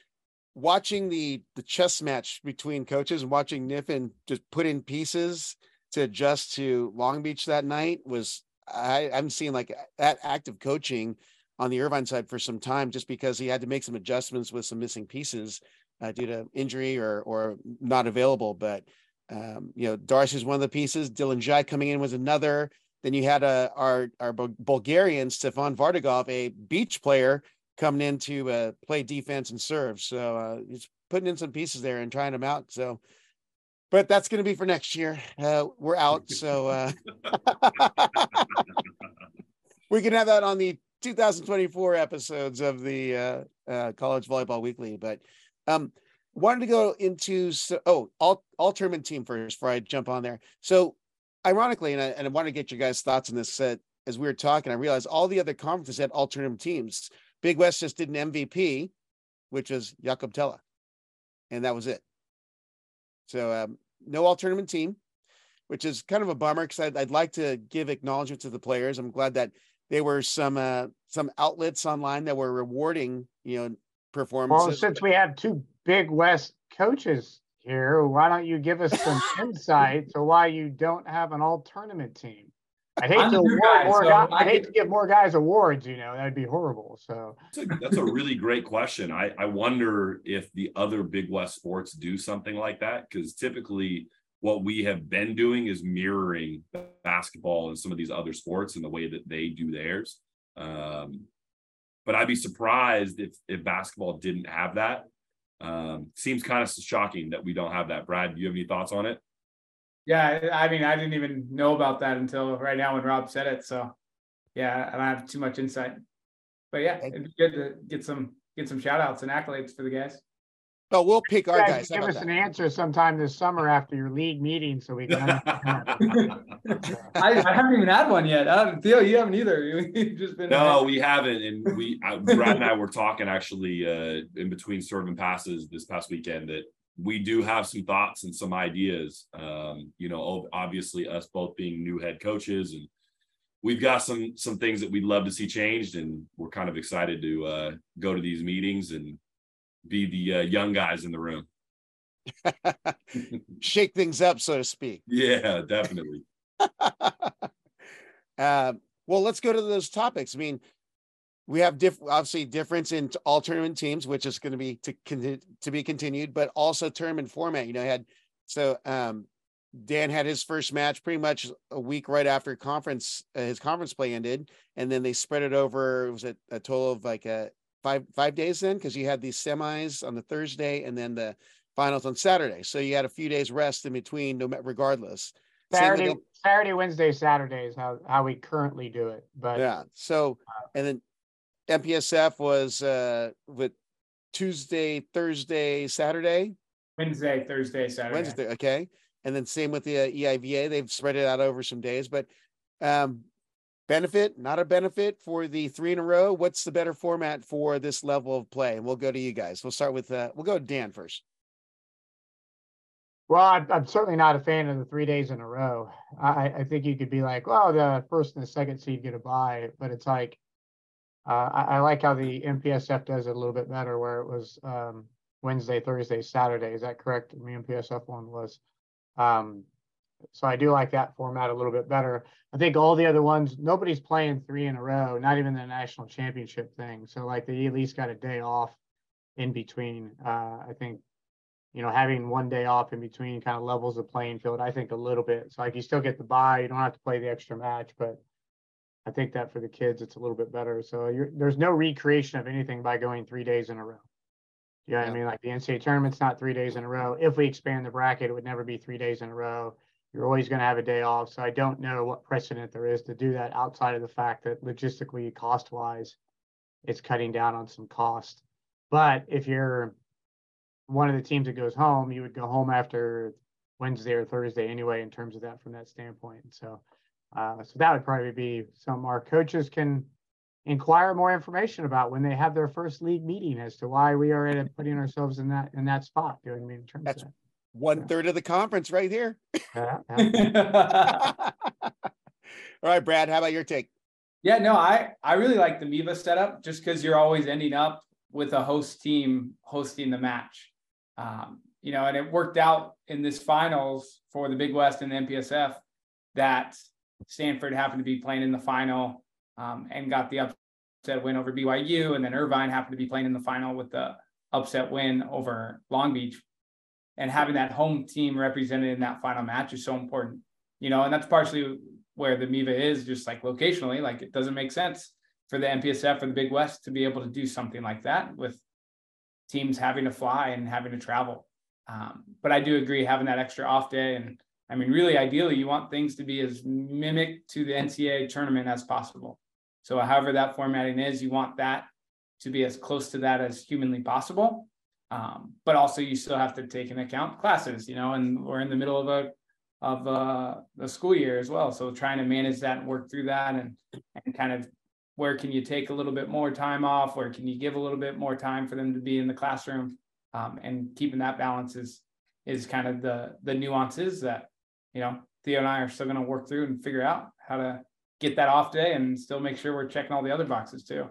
watching the the chess match between coaches and watching Kniffin just put in pieces to adjust to Long Beach that night was I, I'm seeing like that active coaching on the Irvine side for some time, just because he had to make some adjustments with some missing pieces uh, due to injury or or not available. But um, you know, Darcy's one of the pieces. Dylan Jai coming in was another. Then you had a, uh, our our Bulgarian Stefan Vardagov, a beach player, coming in to uh, play defense and serve. So uh, he's putting in some pieces there and trying them out. So but that's going to be for next year. Uh, we're out, so uh, we can have that on the 2024 episodes of the uh, uh, College Volleyball Weekly. But um, wanted to go into so, oh all all tournament team first before I jump on there. So ironically, and I, and I want to get your guys' thoughts on this. Uh, as we were talking, I realized all the other conferences had all tournament teams. Big West just did an MVP, which was Jakob Thelle, and that was it. So um, no all tournament team, which is kind of a bummer because I'd, I'd, like to give acknowledgement to the players. I'm glad that there were some uh, some outlets online that were rewarding you know performances. Well, since we have two Big West coaches here, why don't you give us some insight to why you don't have an all tournament team? I hate to award guy, more so guys, I, I hate to give more guys awards. You know that'd be horrible. So that's a, that's a really great question. I I wonder if the other Big West sports do something like that because typically what we have been doing is mirroring basketball and some of these other sports in the way that they do theirs. Um, but I'd be surprised if if basketball didn't have that. Um, seems kind of shocking that we don't have that. Brad, do you have any thoughts on it? Yeah, I mean, I didn't even know about that until right now when Rob said it. So, yeah, I don't have too much insight. But yeah, it'd be good to get some get some shout outs and accolades for the guys. Oh, we'll pick our guys. Give us that? an answer sometime this summer after your league meeting, so we can. I, I, haven't even had one yet. Uh, Theo, you haven't either. You've just been. No, we haven't, and we uh, Brad and I were talking actually uh, in between serving passes this past weekend that we do have some thoughts and some ideas. Um, you know, obviously us both being new head coaches, and we've got some some things that we'd love to see changed, and we're kind of excited to uh, go to these meetings and be the uh, young guys in the room. Shake things up, so to speak. Yeah, definitely. uh, well, let's go to those topics. I mean, we have diff- obviously difference in all tournament teams, which is going to be to con- to be continued, but also tournament format. You know, had so um, Dan had his first match pretty much a week right after conference uh, his conference play ended, and then they spread it over. It was a, a total of like a five five days then because you had these semis on the Thursday and then the finals on Saturday. So you had a few days rest in between, no regardless. Saturday, Saturday, Wednesday, Saturday is how how we currently do it. But yeah, so and then MPSF was uh with Tuesday, Thursday, Saturday. Wednesday, Thursday, Saturday. Wednesday, okay. And then same with the uh, EIVA, they've spread it out over some days, but um benefit, not a benefit for the three in a row? What's the better format for this level of play? And we'll go to you guys. We'll start with uh, we'll go to Dan first. Well, I'm, I'm certainly not a fan of the three days in a row. I, I think you could be like, well, the first and the second seed get a bye, but it's like, uh, I, I, like how the MPSF does it a little bit better, where it was um, Wednesday, Thursday, Saturday. Is that correct? The MPSF one was. Um, so I do like that format a little bit better. I think all the other ones, nobody's playing three in a row, not even the national championship thing. So like they at least got a day off in between. Uh, I think, you know, having one day off in between kind of levels the playing field. I think a little bit. So like you still get the bye, you don't have to play the extra match, but I think that for the kids it's a little bit better. So there's no recreation of anything by going three days in a row. You know yeah. I mean? Like the NCAA tournament's not three days in a row. If we expand the bracket, it would never be three days in a row you're always going to have a day off. So I don't know what precedent there is to do that outside of the fact that logistically, cost wise, it's cutting down on some cost. But if you're one of the teams that goes home, you would go home after Wednesday or Thursday anyway, in terms of that from that standpoint. So, uh, so that would probably be some our coaches can inquire more information about when they have their first league meeting as to why we are in putting ourselves in that in that spot. You know what I mean? In terms That's, of that one third of the conference right here. All right, Brad, how about your take? Yeah, no, I I really like the MIVA setup just because you're always ending up with a host team hosting the match. Um, you know, and it worked out in this finals for the Big West and the MPSF that Stanford happened to be playing in the final um, and got the upset win over BYU, and then Irvine happened to be playing in the final with the upset win over Long Beach and having that home team represented in that final match is so important. You know, and that's partially where the MIVA is, just like locationally, like it doesn't make sense for the MPSF or the Big West to be able to do something like that with teams having to fly and having to travel. Um, but I do agree having that extra off day, and I mean, really, ideally, you want things to be as mimic to the NCAA tournament as possible. So, however that formatting is, you want that to be as close to that as humanly possible. Um, but also you still have to take into account classes, you know, and we're in the middle of a of uh, the school year as well. So trying to manage that and work through that and and kind of where can you take a little bit more time off? Where can you give a little bit more time for them to be in the classroom? Um, and keeping that balance is is kind of the the nuances that you know Theo and I are still going to work through and figure out how to get that off day and still make sure we're checking all the other boxes too.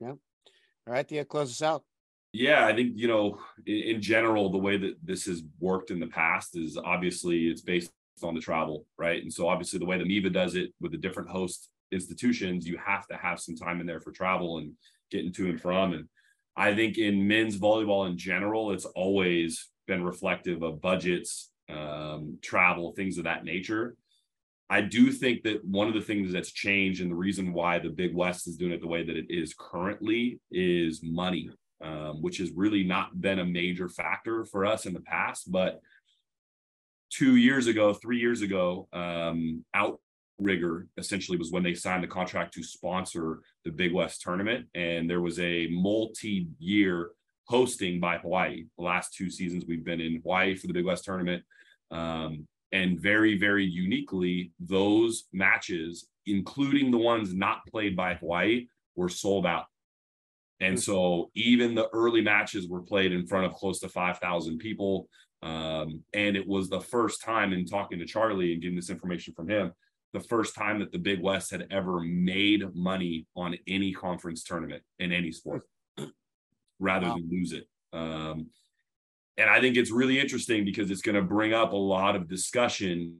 Yeah. All right, Theo, close us out. Yeah, I think you know, in, in, general, the way that this has worked in the past is obviously it's based on the travel, right? And so obviously the way the MIVA does it with the different host institutions, you have to have some time in there for travel and getting to and from. And I think in men's volleyball in general, it's always been reflective of budgets, um, travel, things of that nature. I do think that one of the things that's changed and the reason why the Big West is doing it the way that it is currently is money, um, which has really not been a major factor for us in the past. But two years ago, three years ago, um, Outrigger essentially was when they signed the contract to sponsor the Big West tournament. And there was a multi year hosting by Hawaii. The last two seasons we've been in Hawaii for the Big West tournament. Um, and very, very uniquely, those matches, including the ones not played by Hawaii, were sold out. And hmm. so even the early matches were played in front of close to 5,000 people. Um, and it was the first time in talking to Charlie and getting this information from him, the first time that the Big West had ever made money on any conference tournament in any sport rather wow. than lose it. Um, and I think it's really interesting because it's going to bring up a lot of discussion.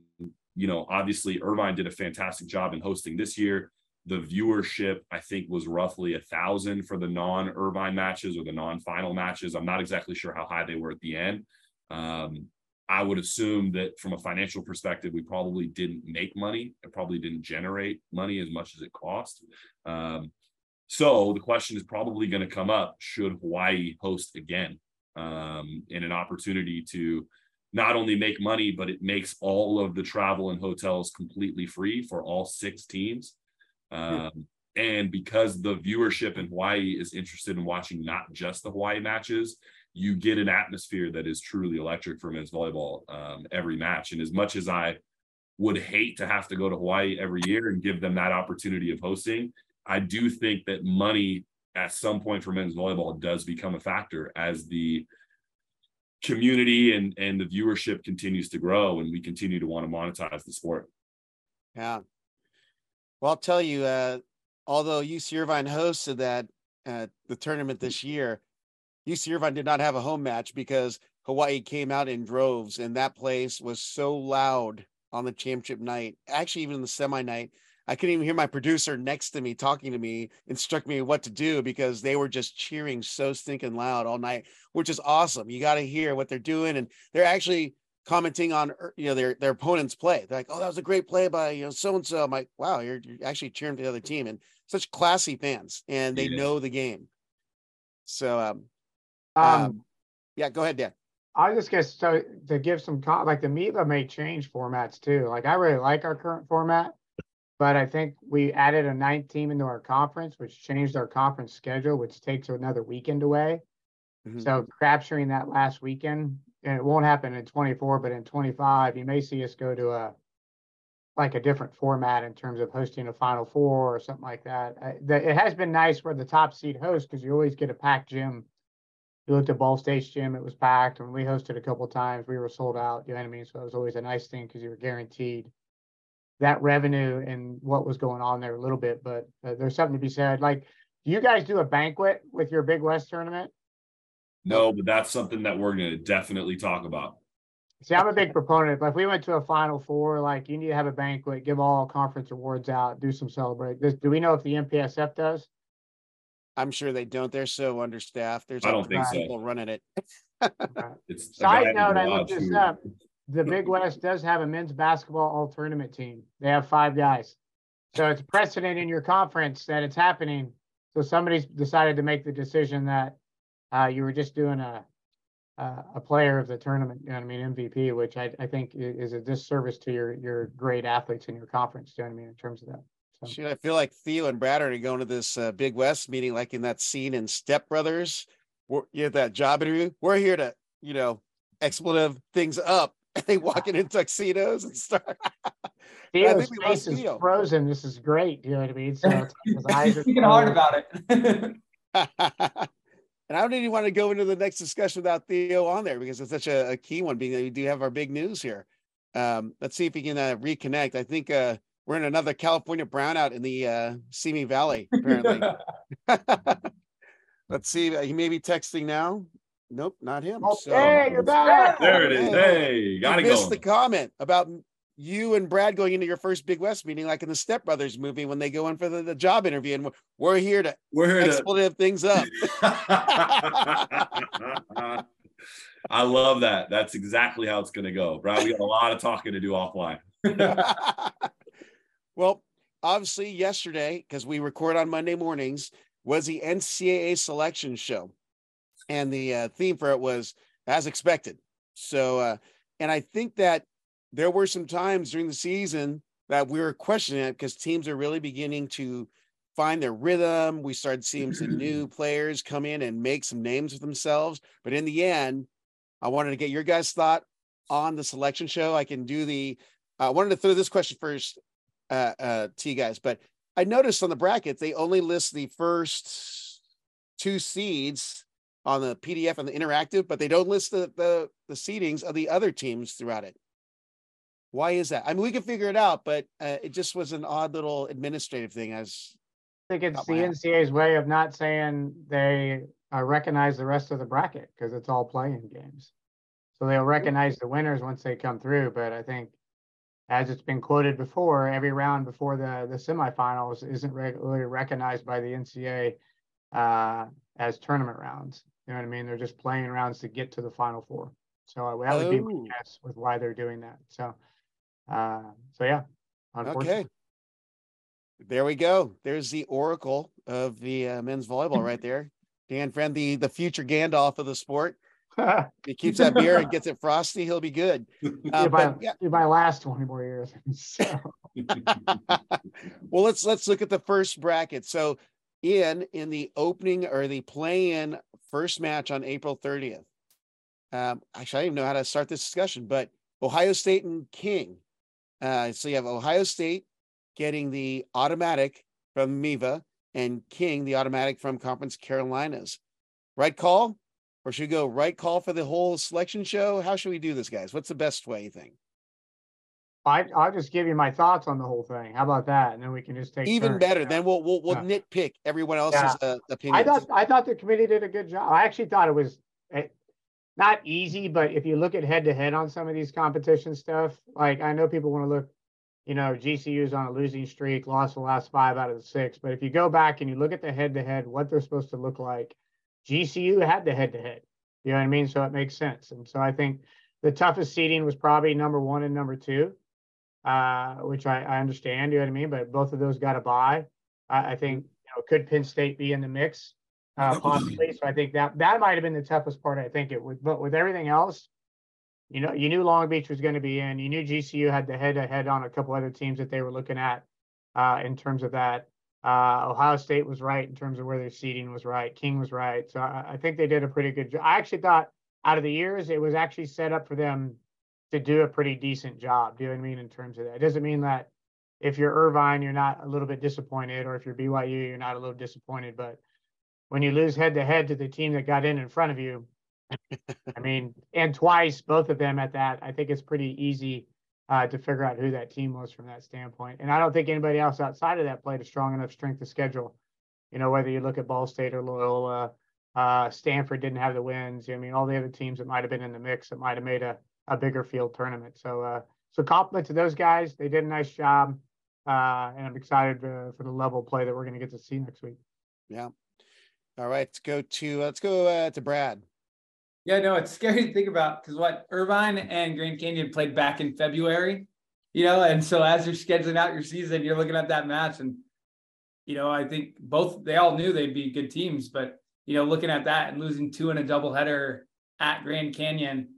You know, obviously, Irvine did a fantastic job in hosting this year. The viewership, I think, was roughly a thousand for the non-Irvine matches or the non-final matches. I'm not exactly sure how high they were at the end. Um, I would assume that from a financial perspective, we probably didn't make money. It probably didn't generate money as much as it cost. Um, so the question is probably going to come up: Should Hawaii host again? um, and an opportunity to not only make money, but it makes all of the travel and hotels completely free for all six teams. Um, yeah. And because the viewership in Hawaii is interested in watching not just the Hawaii matches, you get an atmosphere that is truly electric for men's volleyball um, every match. And as much as I would hate to have to go to Hawaii every year and give them that opportunity of hosting, I do think that money at some point for men's volleyball does become a factor as the community and and the viewership continues to grow and we continue to want to monetize the sport. Yeah. Well, I'll tell you, uh, although UC Irvine hosted that uh, the tournament this year, UC Irvine did not have a home match because Hawaii came out in droves, and that place was so loud on the championship night. Actually, even in the semi night, I couldn't even hear my producer next to me talking to me, instruct me what to do because they were just cheering so stinking loud all night, which is awesome. You got to hear what they're doing, and they're actually commenting on er, you know their their opponent's play. They're like, "Oh, that was a great play by you know so and so." I'm like, "Wow, you're, you're actually cheering for the other team," and such classy fans, and they yeah. know the game. So, um, um, um, yeah, go ahead, Dan. I just guess so to give some like the MIVA may change formats too. Like I really like our current format but I think we added a ninth team into our conference, which changed our conference schedule, which takes another weekend away. Mm-hmm. So capturing that last weekend, and it won't happen in 24, but in 25, you may see us go to a like a different format in terms of hosting a Final Four or something like that. I, the, it has been nice where the top seed hosts because you always get a packed gym. You looked at Ball State's gym; it was packed. When we hosted a couple times, we were sold out. You know what I mean? So it was always a nice thing because you were guaranteed that revenue and what was going on there a little bit, but uh, there's something to be said. Like, do you guys do a banquet with your Big West tournament? No, but that's something that we're going to definitely talk about. See, I'm a big proponent. But if we went to a Final Four, like you need to have a banquet, give all conference awards out, do some celebrate. This, do we know if the MPSF does? I'm sure they don't. They're so understaffed. There's I don't think people so. running it. it's Side note, I looked this up the Big West does have a men's basketball all tournament team. They have five guys. So it's precedent in your conference that it's happening. So somebody's decided to make the decision that uh, you were just doing a, a, a player of the tournament. You know what I mean? MVP, which I, I think is a disservice to your your great athletes in your conference. You know what I mean in terms of that. So. Should I feel like Theo and Brad are going to this uh, Big West meeting, like in that scene in Step Brothers, you have that job interview. We're here to, you know, expletive things up they walking in tuxedos and start. Theo's face is Theo. frozen. This is great. You know what I mean? So his eyes are thinking hard about it. And I don't even want to go into the next discussion without Theo on there because it's such a, a key one. Being that we do have our big news here. Um, let's see if we can uh, reconnect. I think uh, we're in another California brownout in the uh, Simi Valley. Apparently. let's see. He may be texting now. Nope, not him. Okay, so, you're back. There it is. Hey, gotta go. Missed the comment about you and Brad going into your first Big West meeting, like in the Step Brothers movie when they go in for the, the job interview, and we're, we're here to we're here expletive to... things up. I love that. That's exactly how it's going to go, Brad. We got a lot of talking to do offline. well, obviously, yesterday because we record on Monday mornings was the NCAA selection show and the uh, theme for it was as expected. So, uh, and I think that there were some times during the season that we were questioning it because teams are really beginning to find their rhythm. We started seeing some new players come in and make some names for themselves. But in the end, I wanted to get your guys' thought on the selection show. I can do the. I wanted to throw this question first uh, uh, to you guys, but I noticed on the bracket they only list the first two seeds on the PDF and the interactive, but they don't list the, the, the seedings of the other teams throughout it. Why is that? I mean, we can figure it out, but uh, it just was an odd little administrative thing. As I think it's the NCAA's way of not saying they uh, recognize the rest of the bracket because it's all playing games. So they'll recognize the winners once they come through. But I think, as it's been quoted before, every round before the the semifinals isn't regularly recognized by the NCAA uh, as tournament rounds. You know what I mean? They're just playing rounds to get to the final four. So that would oh. be my oh. guess with why they're doing that. So, uh, so yeah. Okay. There we go. There's the oracle of the uh, men's volleyball right there. Dan Friend, the the future Gandalf of the sport. he keeps that beer and gets it frosty, he'll be good. Uh, but, yeah. my last 20 more years. well, let's let's look at the first bracket. So in in the opening or the play-in first match on April 30th. Um, actually, I don't even know how to start this discussion, but Ohio State and King. Uh, so you have Ohio State getting the automatic from MIVA and King the automatic from Conference Carolinas. Right call? Or should we go right call for the whole selection show? How should we do this, guys? What's the best way you think? I, I'll just give you my thoughts on the whole thing. How about that? And then we can just take even turns, better. Then we'll we'll, we'll yeah. nitpick everyone else's yeah. uh, opinion. I thought I thought the committee did a good job. I actually thought it was eh, not easy, but if you look at head to head on some of these competition stuff, like I know people want to look, you know, GCU's on a losing streak, lost the last five out of the six. But if you go back and you look at the head to head, what they're supposed to look like, GCU had the head to head. You know what I mean? So it makes sense. And so I think the toughest seeding was probably number one and number two uh, which I, I, understand, you know what I mean? But both of those got to buy. I, I, think, you know, could Penn State be in the mix? Uh, possibly. So I think that that might have been the toughest part. I think it would, but with everything else, you know, you knew Long Beach was going to be in. You knew GCU had the head to head on a couple other teams that they were looking at uh, in terms of that. Uh, Ohio State was right in terms of where their seating was right. King was right. So I, I think they did a pretty good job. I actually thought out of the years, it was actually set up for them to do a pretty decent job. Do you know what I mean in terms of that? It doesn't mean that if you're Irvine, you're not a little bit disappointed, or if you're BYU, you're not a little disappointed. But when you lose head to head to the team that got in in front of you, I mean, and twice, both of them at that, I think it's pretty easy uh, to figure out who that team was from that standpoint. And I don't think anybody else outside of that played a strong enough strength of schedule. You know, whether you look at Ball State or Loyola, uh, Stanford didn't have the wins. I mean, all the other teams that might have been in the mix that might have made a a bigger field tournament. So uh, so compliment to those guys. They did a nice job, uh, and I'm excited uh, for the level play that we're going to get to see next week. Yeah. All right, let's go to let's go uh, to Brad. Yeah, no, it's scary to think about because what Irvine and Grand Canyon played back in February, you know, and so as you're scheduling out your season, you're looking at that match, and you know, I think both they all knew they'd be good teams, but you know, looking at that and losing two in a doubleheader at Grand Canyon,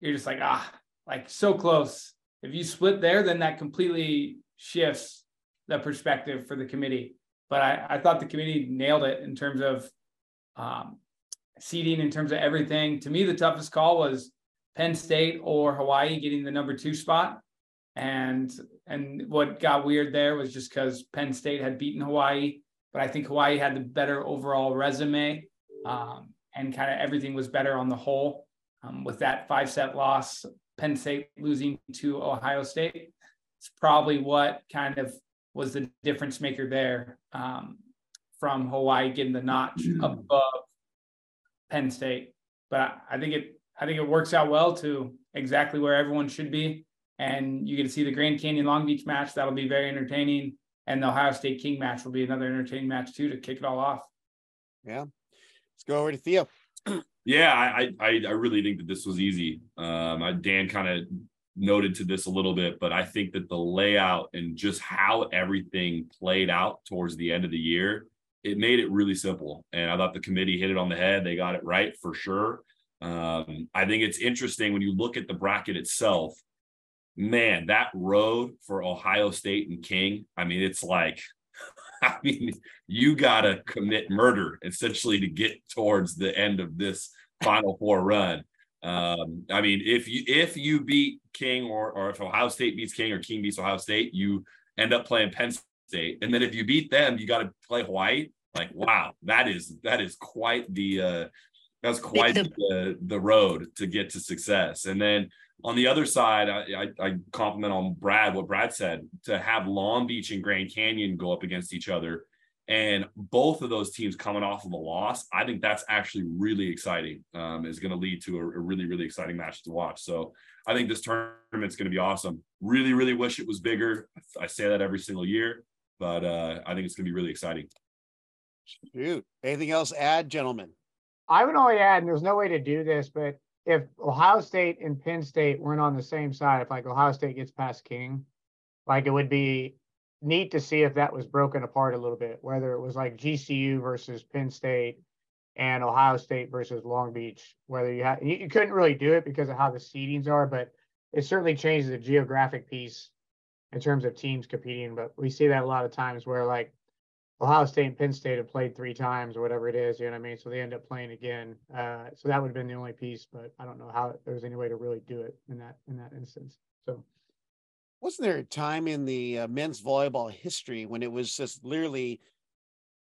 you're just like, ah, like so close. If you split there, then that completely shifts the perspective for the committee. But I, I thought the committee nailed it in terms of um, seating, in terms of everything. To me, the toughest call was Penn State or Hawaii getting the number two spot. And and what got weird there was just because Penn State had beaten Hawaii, but I think Hawaii had the better overall resume, um, and kind of everything was better on the whole. Um, with that five set loss, Penn State losing to Ohio State, it's probably what kind of was the difference maker there um, from Hawaii getting the notch above Penn State. But I, I think it I think it works out well to exactly where everyone should be. And you get to see the Grand Canyon Long Beach match. That'll be very entertaining. And the Ohio State King match will be another entertaining match too to kick it all off. Yeah. Let's go over to Theo. Yeah, I, I I really think that this was easy. Um, I, Dan kind of noted to this a little bit, but I think that the layout and just how everything played out towards the end of the year, it made it really simple. And I thought the committee hit it on the head. They got it right for sure. Um, I think it's interesting when you look at the bracket itself. Man, that road for Ohio State and King. I mean, it's like I mean, you got to commit murder essentially to get towards the end of this Final Four run. Um, I mean, if you if you beat King or or if Ohio State beats King or King beats Ohio State, you end up playing Penn State, and then if you beat them, you got to play Hawaii. Like, wow, that is that is quite the uh, that's quite the the road to get to success. And then on the other side, I, I, I compliment on Brad what Brad said to have Long Beach and Grand Canyon go up against each other, and both of those teams coming off of a loss. I think that's actually really exciting. Um, is going to lead to a, a, really really exciting match to watch. So I think this tournament's going to be awesome. Really really wish it was bigger. I say that every single year, but uh, I think it's going to be really exciting. Shoot. Anything else add, gentlemen? I would only add, and there's no way to do this, but if Ohio State and Penn State weren't on the same side, if like Ohio State gets past King, like it would be neat to see if that was broken apart a little bit, whether it was like GCU versus Penn State and Ohio State versus Long Beach, whether you had you, you couldn't really do it because of how the seedings are, but it certainly changes the geographic piece in terms of teams competing. But we see that a lot of times where like Ohio State and Penn State have played three times or whatever it is, you know what I mean? So they end up playing again. Uh, so that would have been the only piece, but I don't know how there's any way to really do it in that in that instance. So wasn't there a time in the uh, men's volleyball history when it was just literally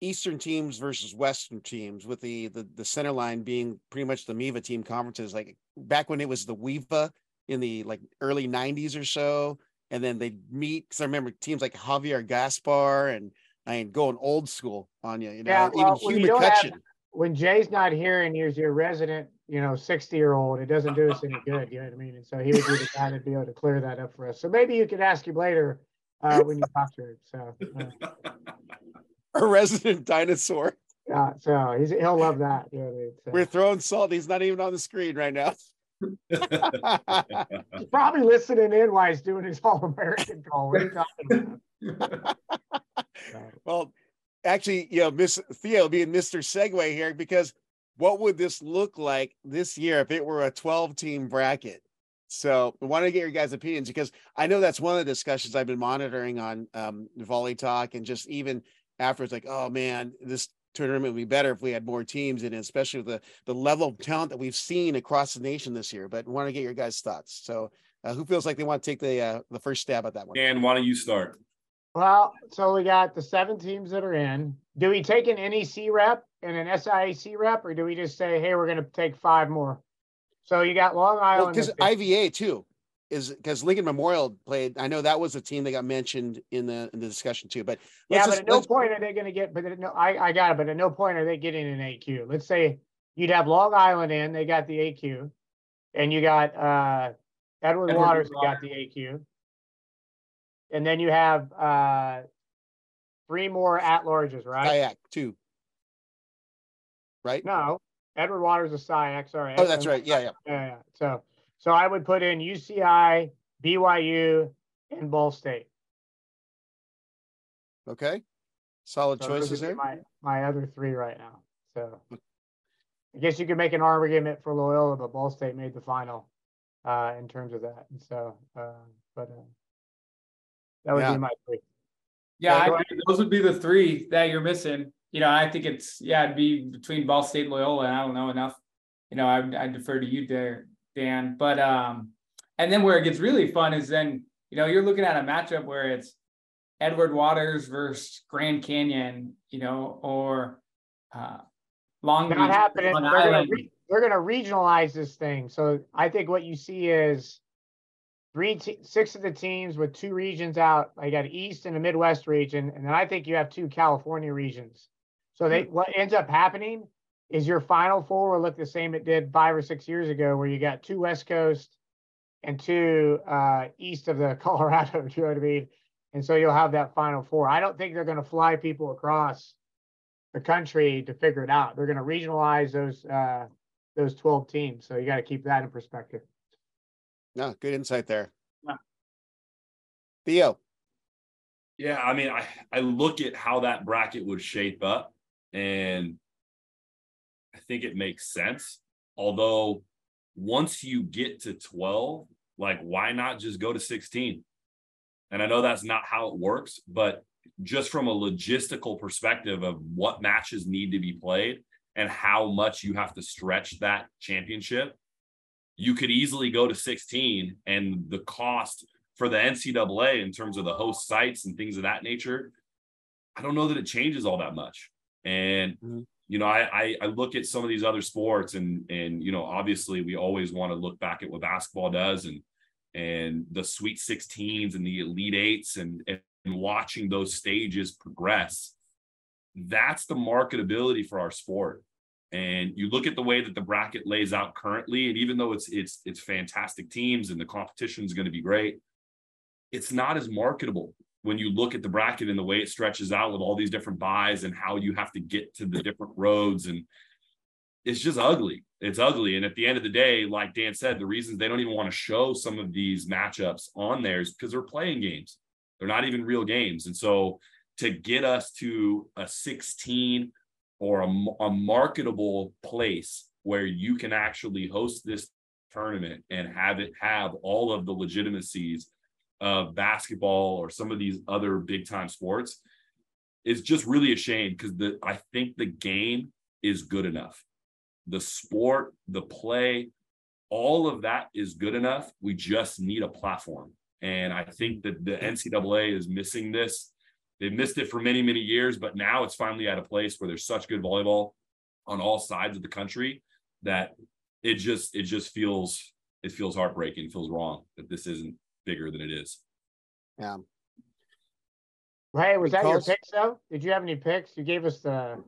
Eastern teams versus Western teams, with the the, the center line being pretty much the MIVA team conferences, like back when it was the WIVA in the like early '90s or so, and then they'd meet. Because I remember teams like Javier Gaspar and I ain't going old school on you. You know, yeah, well, even Hugh McCutcheon. Have, when Jay's not here and he's your resident, you know, 60 year old, it doesn't do us any good. You know what I mean? And so he would be the guy to be able to clear that up for us. So maybe you could ask him later uh, when you talk to him. So, uh, a resident dinosaur. Yeah, so he's he'll love that. You know, so. We're throwing salt. He's not even on the screen right now. he's probably listening in while he's doing his All American call. What are you talking about? well, actually, you know, Miss Theo being Mr. Segway here, because what would this look like this year if it were a 12 team bracket? So I want to get your guys' opinions because I know that's one of the discussions I've been monitoring on um, Volley Talk and just even after it's like, oh man, this tournament would be better if we had more teams in it, especially with the, the level of talent that we've seen across the nation this year. But I want to get your guys' thoughts. So uh, who feels like they want to take the uh, the first stab at that one? And why don't you start? Well, so we got the seven teams that are in. Do we take an NEC rep and an SIAC rep, or do we just say, hey, we're going to take five more? So you got Long Island. Because well, IVA too is because Lincoln Memorial played. I know that was a team that got mentioned in the in the discussion too. But yeah, but at no point are they going to get. But no, I I got it. But at no point are they getting an AQ. Let's say you'd have Long Island in. They got the AQ, and you got uh Edward, Edward Waters got the AQ and then you have uh, three more at larges, right? SIAC two, right? No, Edward Waters is SIAC. Sorry. Oh, that's right. Yeah, yeah, yeah, yeah. So, so I would put in UCI, BYU, and Ball State. Okay, solid so choices there. My my other three right now. So, I guess you could make an argument for Loyola, but Ball State made the final uh, in terms of that. And so, uh, but. Uh, that would yeah. be my three. Yeah, I, those would be the three that you're missing. You know, I think it's yeah, it'd be between Ball State, Loyola. I don't know enough. You know, I I defer to you there, Dan. But um, and then where it gets really fun is then you know you're looking at a matchup where it's Edward Waters versus Grand Canyon, you know, or uh, Long Not Beach, happening. Long They're gonna, re- they're gonna regionalize this thing. So I think what you see is three, te- six of the teams with two regions out. I got East and a Midwest region, and then I think you have two California regions. So they, what ends up happening is your final four will look the same it did five or six years ago, where you got two West Coast and two uh, east of the Colorado. You know what I mean? And so you'll have that final four. I don't think they're going to fly people across the country to figure it out. They're going to regionalize those uh, those 12 teams. So you got to keep that in perspective. No, good insight there. Yeah. Theo. Yeah, I mean, I I look at how that bracket would shape up, and I think it makes sense. Although, once you get to twelve, like, why not just go to sixteen? And I know that's not how it works, but just from a logistical perspective of what matches need to be played and how much you have to stretch that championship, you could easily go to 16 and the cost for the NCAA in terms of the host sites and things of that nature, I don't know that it changes all that much. And Mhm. you know, I, I I look at some of these other sports and and you know, obviously we always want to look back at what basketball does and and the sweet 16s and the elite eights and and watching those stages progress. That's the marketability for our sport. And you look at the way that the bracket lays out currently, and even though it's it's it's fantastic teams and the competition is going to be great, it's not as marketable when you look at the bracket and the way it stretches out with all these different buys and how you have to get to the different roads and it's just ugly. It's ugly. And at the end of the day, like Dan said, the reasons they don't even want to show some of these matchups on there is because they're playing games. They're not even real games. And so to get us to a 16 or a, a marketable place where you can actually host this tournament and have it have all of the legitimacies of basketball or some of these other big time sports is just really a shame because the I think the game is good enough. The sport, the play, all of that is good enough. We just need a platform. And I think that the NCAA is missing this. They've missed it for many, many years, but now it's finally at a place where there's such good volleyball on all sides of the country that it just it just feels it feels heartbreaking, it feels wrong that this isn't bigger than it is. Yeah. Hey, was that your Because- picks though? Did you have any picks? You gave us the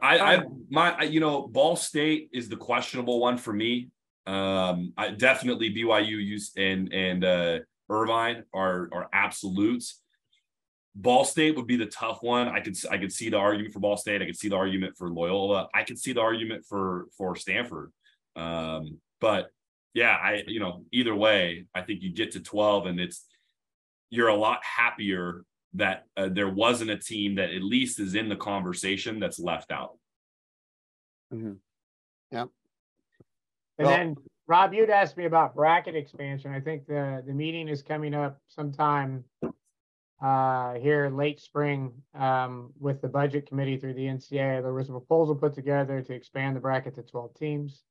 I, I my I- you know Ball State is the questionable one for me. Um, I definitely BYU use and and uh, Irvine are are absolutes. Ball State would be the tough one. I could I could see the argument for Ball State. I could see the argument for Loyola. I could see the argument for for Stanford. Um, but yeah, I you know either way, I think you get to twelve and it's you're a lot happier that uh, there wasn't a team that at least is in the conversation that's left out. Yeah. And Well- then Rob, you'd asked me about bracket expansion. I think the the meeting is coming up sometime uh here late spring um with the budget committee through the NCA. There was a proposal put together to expand the bracket to 12 teams.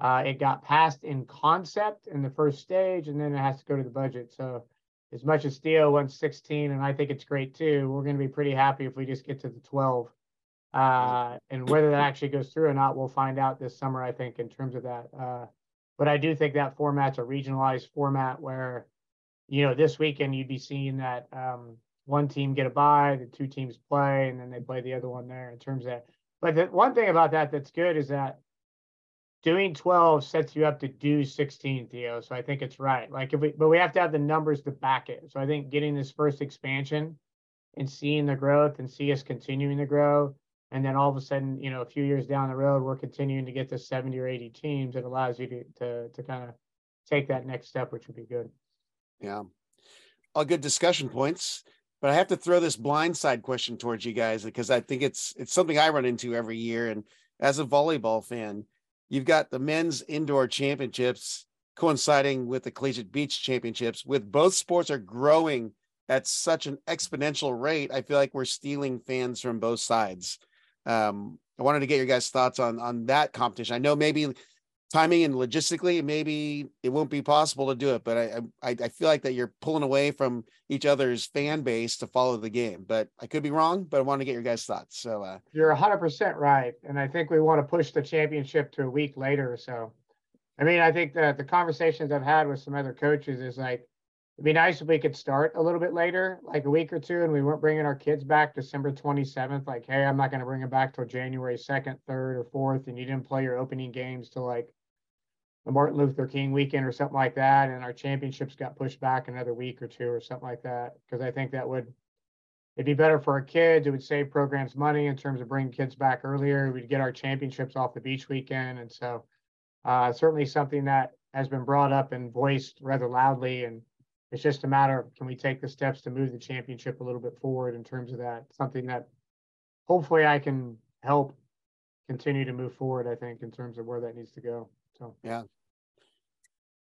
Uh, it got passed in concept in the first stage, and then it has to go to the budget. So, as much as Theo wants 16, and I think it's great too, we're going to be pretty happy if we just get to the 12. Uh, and whether that actually goes through or not, we'll find out this summer, I think, in terms of that. Uh, but I do think that format's a regionalized format where, you know, this weekend you'd be seeing that um, one team get a bye, the two teams play, and then they play the other one there in terms of that. But the one thing about that that's good is that doing 12 sets you up to do 16, Theo. So I think it's right. Like if we, but we have to have the numbers to back it. So I think getting this first expansion and seeing the growth and see us continuing to grow. And then all of a sudden, you know, a few years down the road, we're continuing to get to 70 or 80 teams. It allows you to, to, to kind of take that next step, which would be good. Yeah. All good discussion points. But I have to throw this blindside question towards you guys because I think it's it's something I run into every year. And as a volleyball fan, you've got the men's indoor championships coinciding with the collegiate beach championships, with both sports are growing at such an exponential rate. I feel like we're stealing fans from both sides. Um, I wanted to get your guys' thoughts on on that competition. I know maybe timing and logistically, maybe it won't be possible to do it. But I I, I feel like that you're pulling away from each other's fan base to follow the game. But I could be wrong. But I want to get your guys' thoughts. So uh, you're 100 percent right, and I think we want to push the championship to a week later. So, I mean, I think that the conversations I've had with some other coaches is like. It'd be nice if we could start a little bit later, like a week or two, and we weren't bringing our kids back December 27th. Like, hey, I'm not going to bring them back till January 2nd, 3rd, or 4th, and you didn't play your opening games till like the Martin Luther King weekend or something like that, and our championships got pushed back another week or two or something like that. Because I think that would it'd be better for our kids. It would save programs money in terms of bringing kids back earlier. We'd get our championships off the beach weekend, and so uh, certainly something that has been brought up and voiced rather loudly. And it's just a matter of can we take the steps to move the championship a little bit forward in terms of that. Something that hopefully I can help continue to move forward. I think in terms of where that needs to go. So yeah.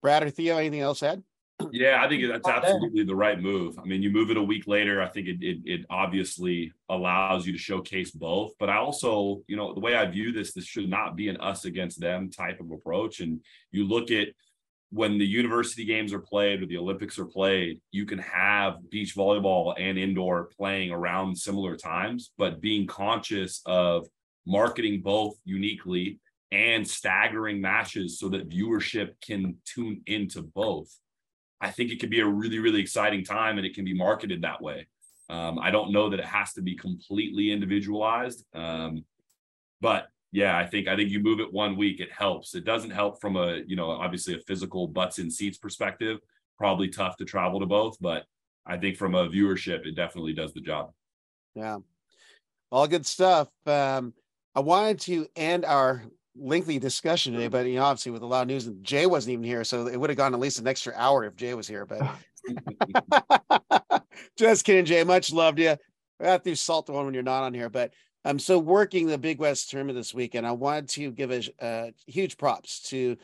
Brad or Theo, anything else said? Yeah, I think that's absolutely the right move. I mean, you move it a week later. I think it, it, it obviously allows you to showcase both. But I also, you know, the way I view this, this should not be an us against them type of approach. And you look at when the university games are played or the Olympics are played, you can have beach volleyball and indoor playing around similar times, but being conscious of marketing both uniquely and staggering matches so that viewership can tune into both. I think it could be a really, really exciting time and it can be marketed that way. Um, I don't know that it has to be completely individualized. Um, but yeah, I think I think you move it one week, it helps. It doesn't help from a, you know, obviously a physical butts in seats perspective. Probably tough to travel to both, but I think from a viewership, it definitely does the job. Yeah. All good stuff. Um, I wanted to end our lengthy discussion today, but you know, obviously with a lot of news, and Jay wasn't even here, so it would have gone at least an extra hour if Jay was here. But just kidding, Jay. Much loved you. I have to salt the one when you're not on here, but I'm so working the Big West tournament this weekend. I wanted to give a, a huge props to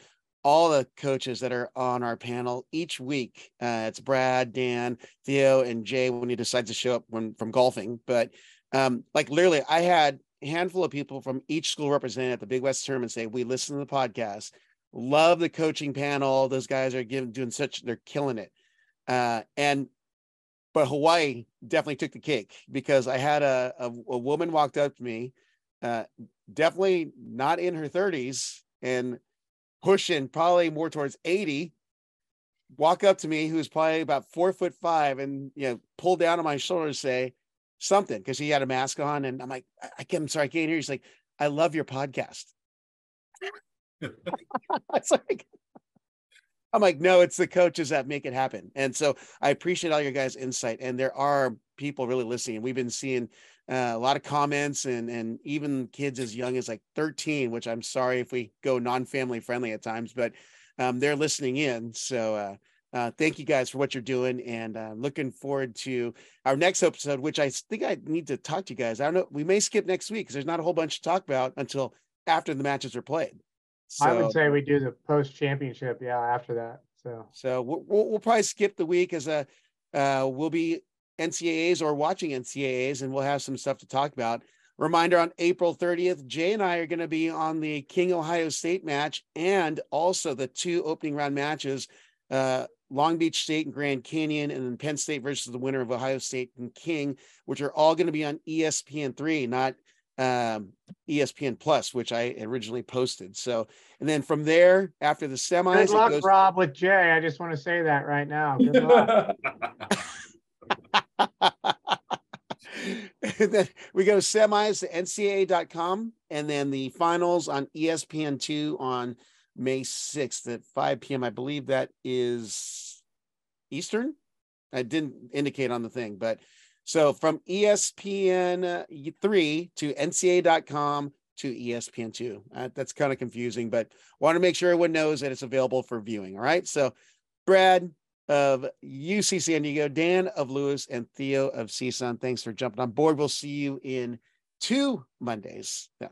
all the coaches that are on our panel each week. Uh, it's Brad, Dan, Theo, and Jay when he decides to show up when from golfing. But um, like literally, I had handful of people from each school represented at the Big West tournament say, We listen to the podcast, love the coaching panel. Those guys are giving doing such they're killing it. Uh, and but Hawaii definitely took the cake because I had a, a, a woman walked up to me, uh, definitely not in her 30s and pushing probably more towards 80 walk up to me who's probably about four foot five and you know pull down on my shoulder and say something because he had a mask on. And I'm like, I, I can't, I'm sorry, I can't hear. He's like, I love your podcast. it's like, I'm like, no, it's the coaches that make it happen. And so I appreciate all your guys' insight. And there are people really listening. We've been seeing uh, a lot of comments and and even kids as young as like 13, which I'm sorry if we go non-family friendly at times, but um, they're listening in. So uh, uh, thank you guys for what you're doing and uh, looking forward to our next episode, which I think I need to talk to you guys. I don't know. We may skip next week because there's not a whole bunch to talk about until after the matches are played. So, I would say we do the post championship. Yeah. After that. So, so we'll, we'll, probably skip the week as a, uh, we'll be NCAAs or watching NCAAs and we'll have some stuff to talk about. Reminder on April 30th, Jay and I are going to be on the King Ohio State match and also the two opening round matches uh, Long Beach State and Grand Canyon, and then Penn State versus the winner of Ohio State and King, which are all going to be on ESPN three, not um, ESPN Plus, which I originally posted. So, and then from there, after the semis, good luck, goes... Rob, with Jay. I just want to say that right now. Good luck. and then we go semis to NCAA.com, and then the finals on ESPN two on May 6th at 5 p.m. I believe that is Eastern. I didn't indicate on the thing, but so from ESPN 3 to NCA.com to ESPN 2. Uh, that's kind of confusing, but want to make sure everyone knows that it's available for viewing. All right. So, Brad of UC San Diego, Dan of Lewis, and Theo of CSUN, thanks for jumping on board. We'll see you in two Mondays. Yeah.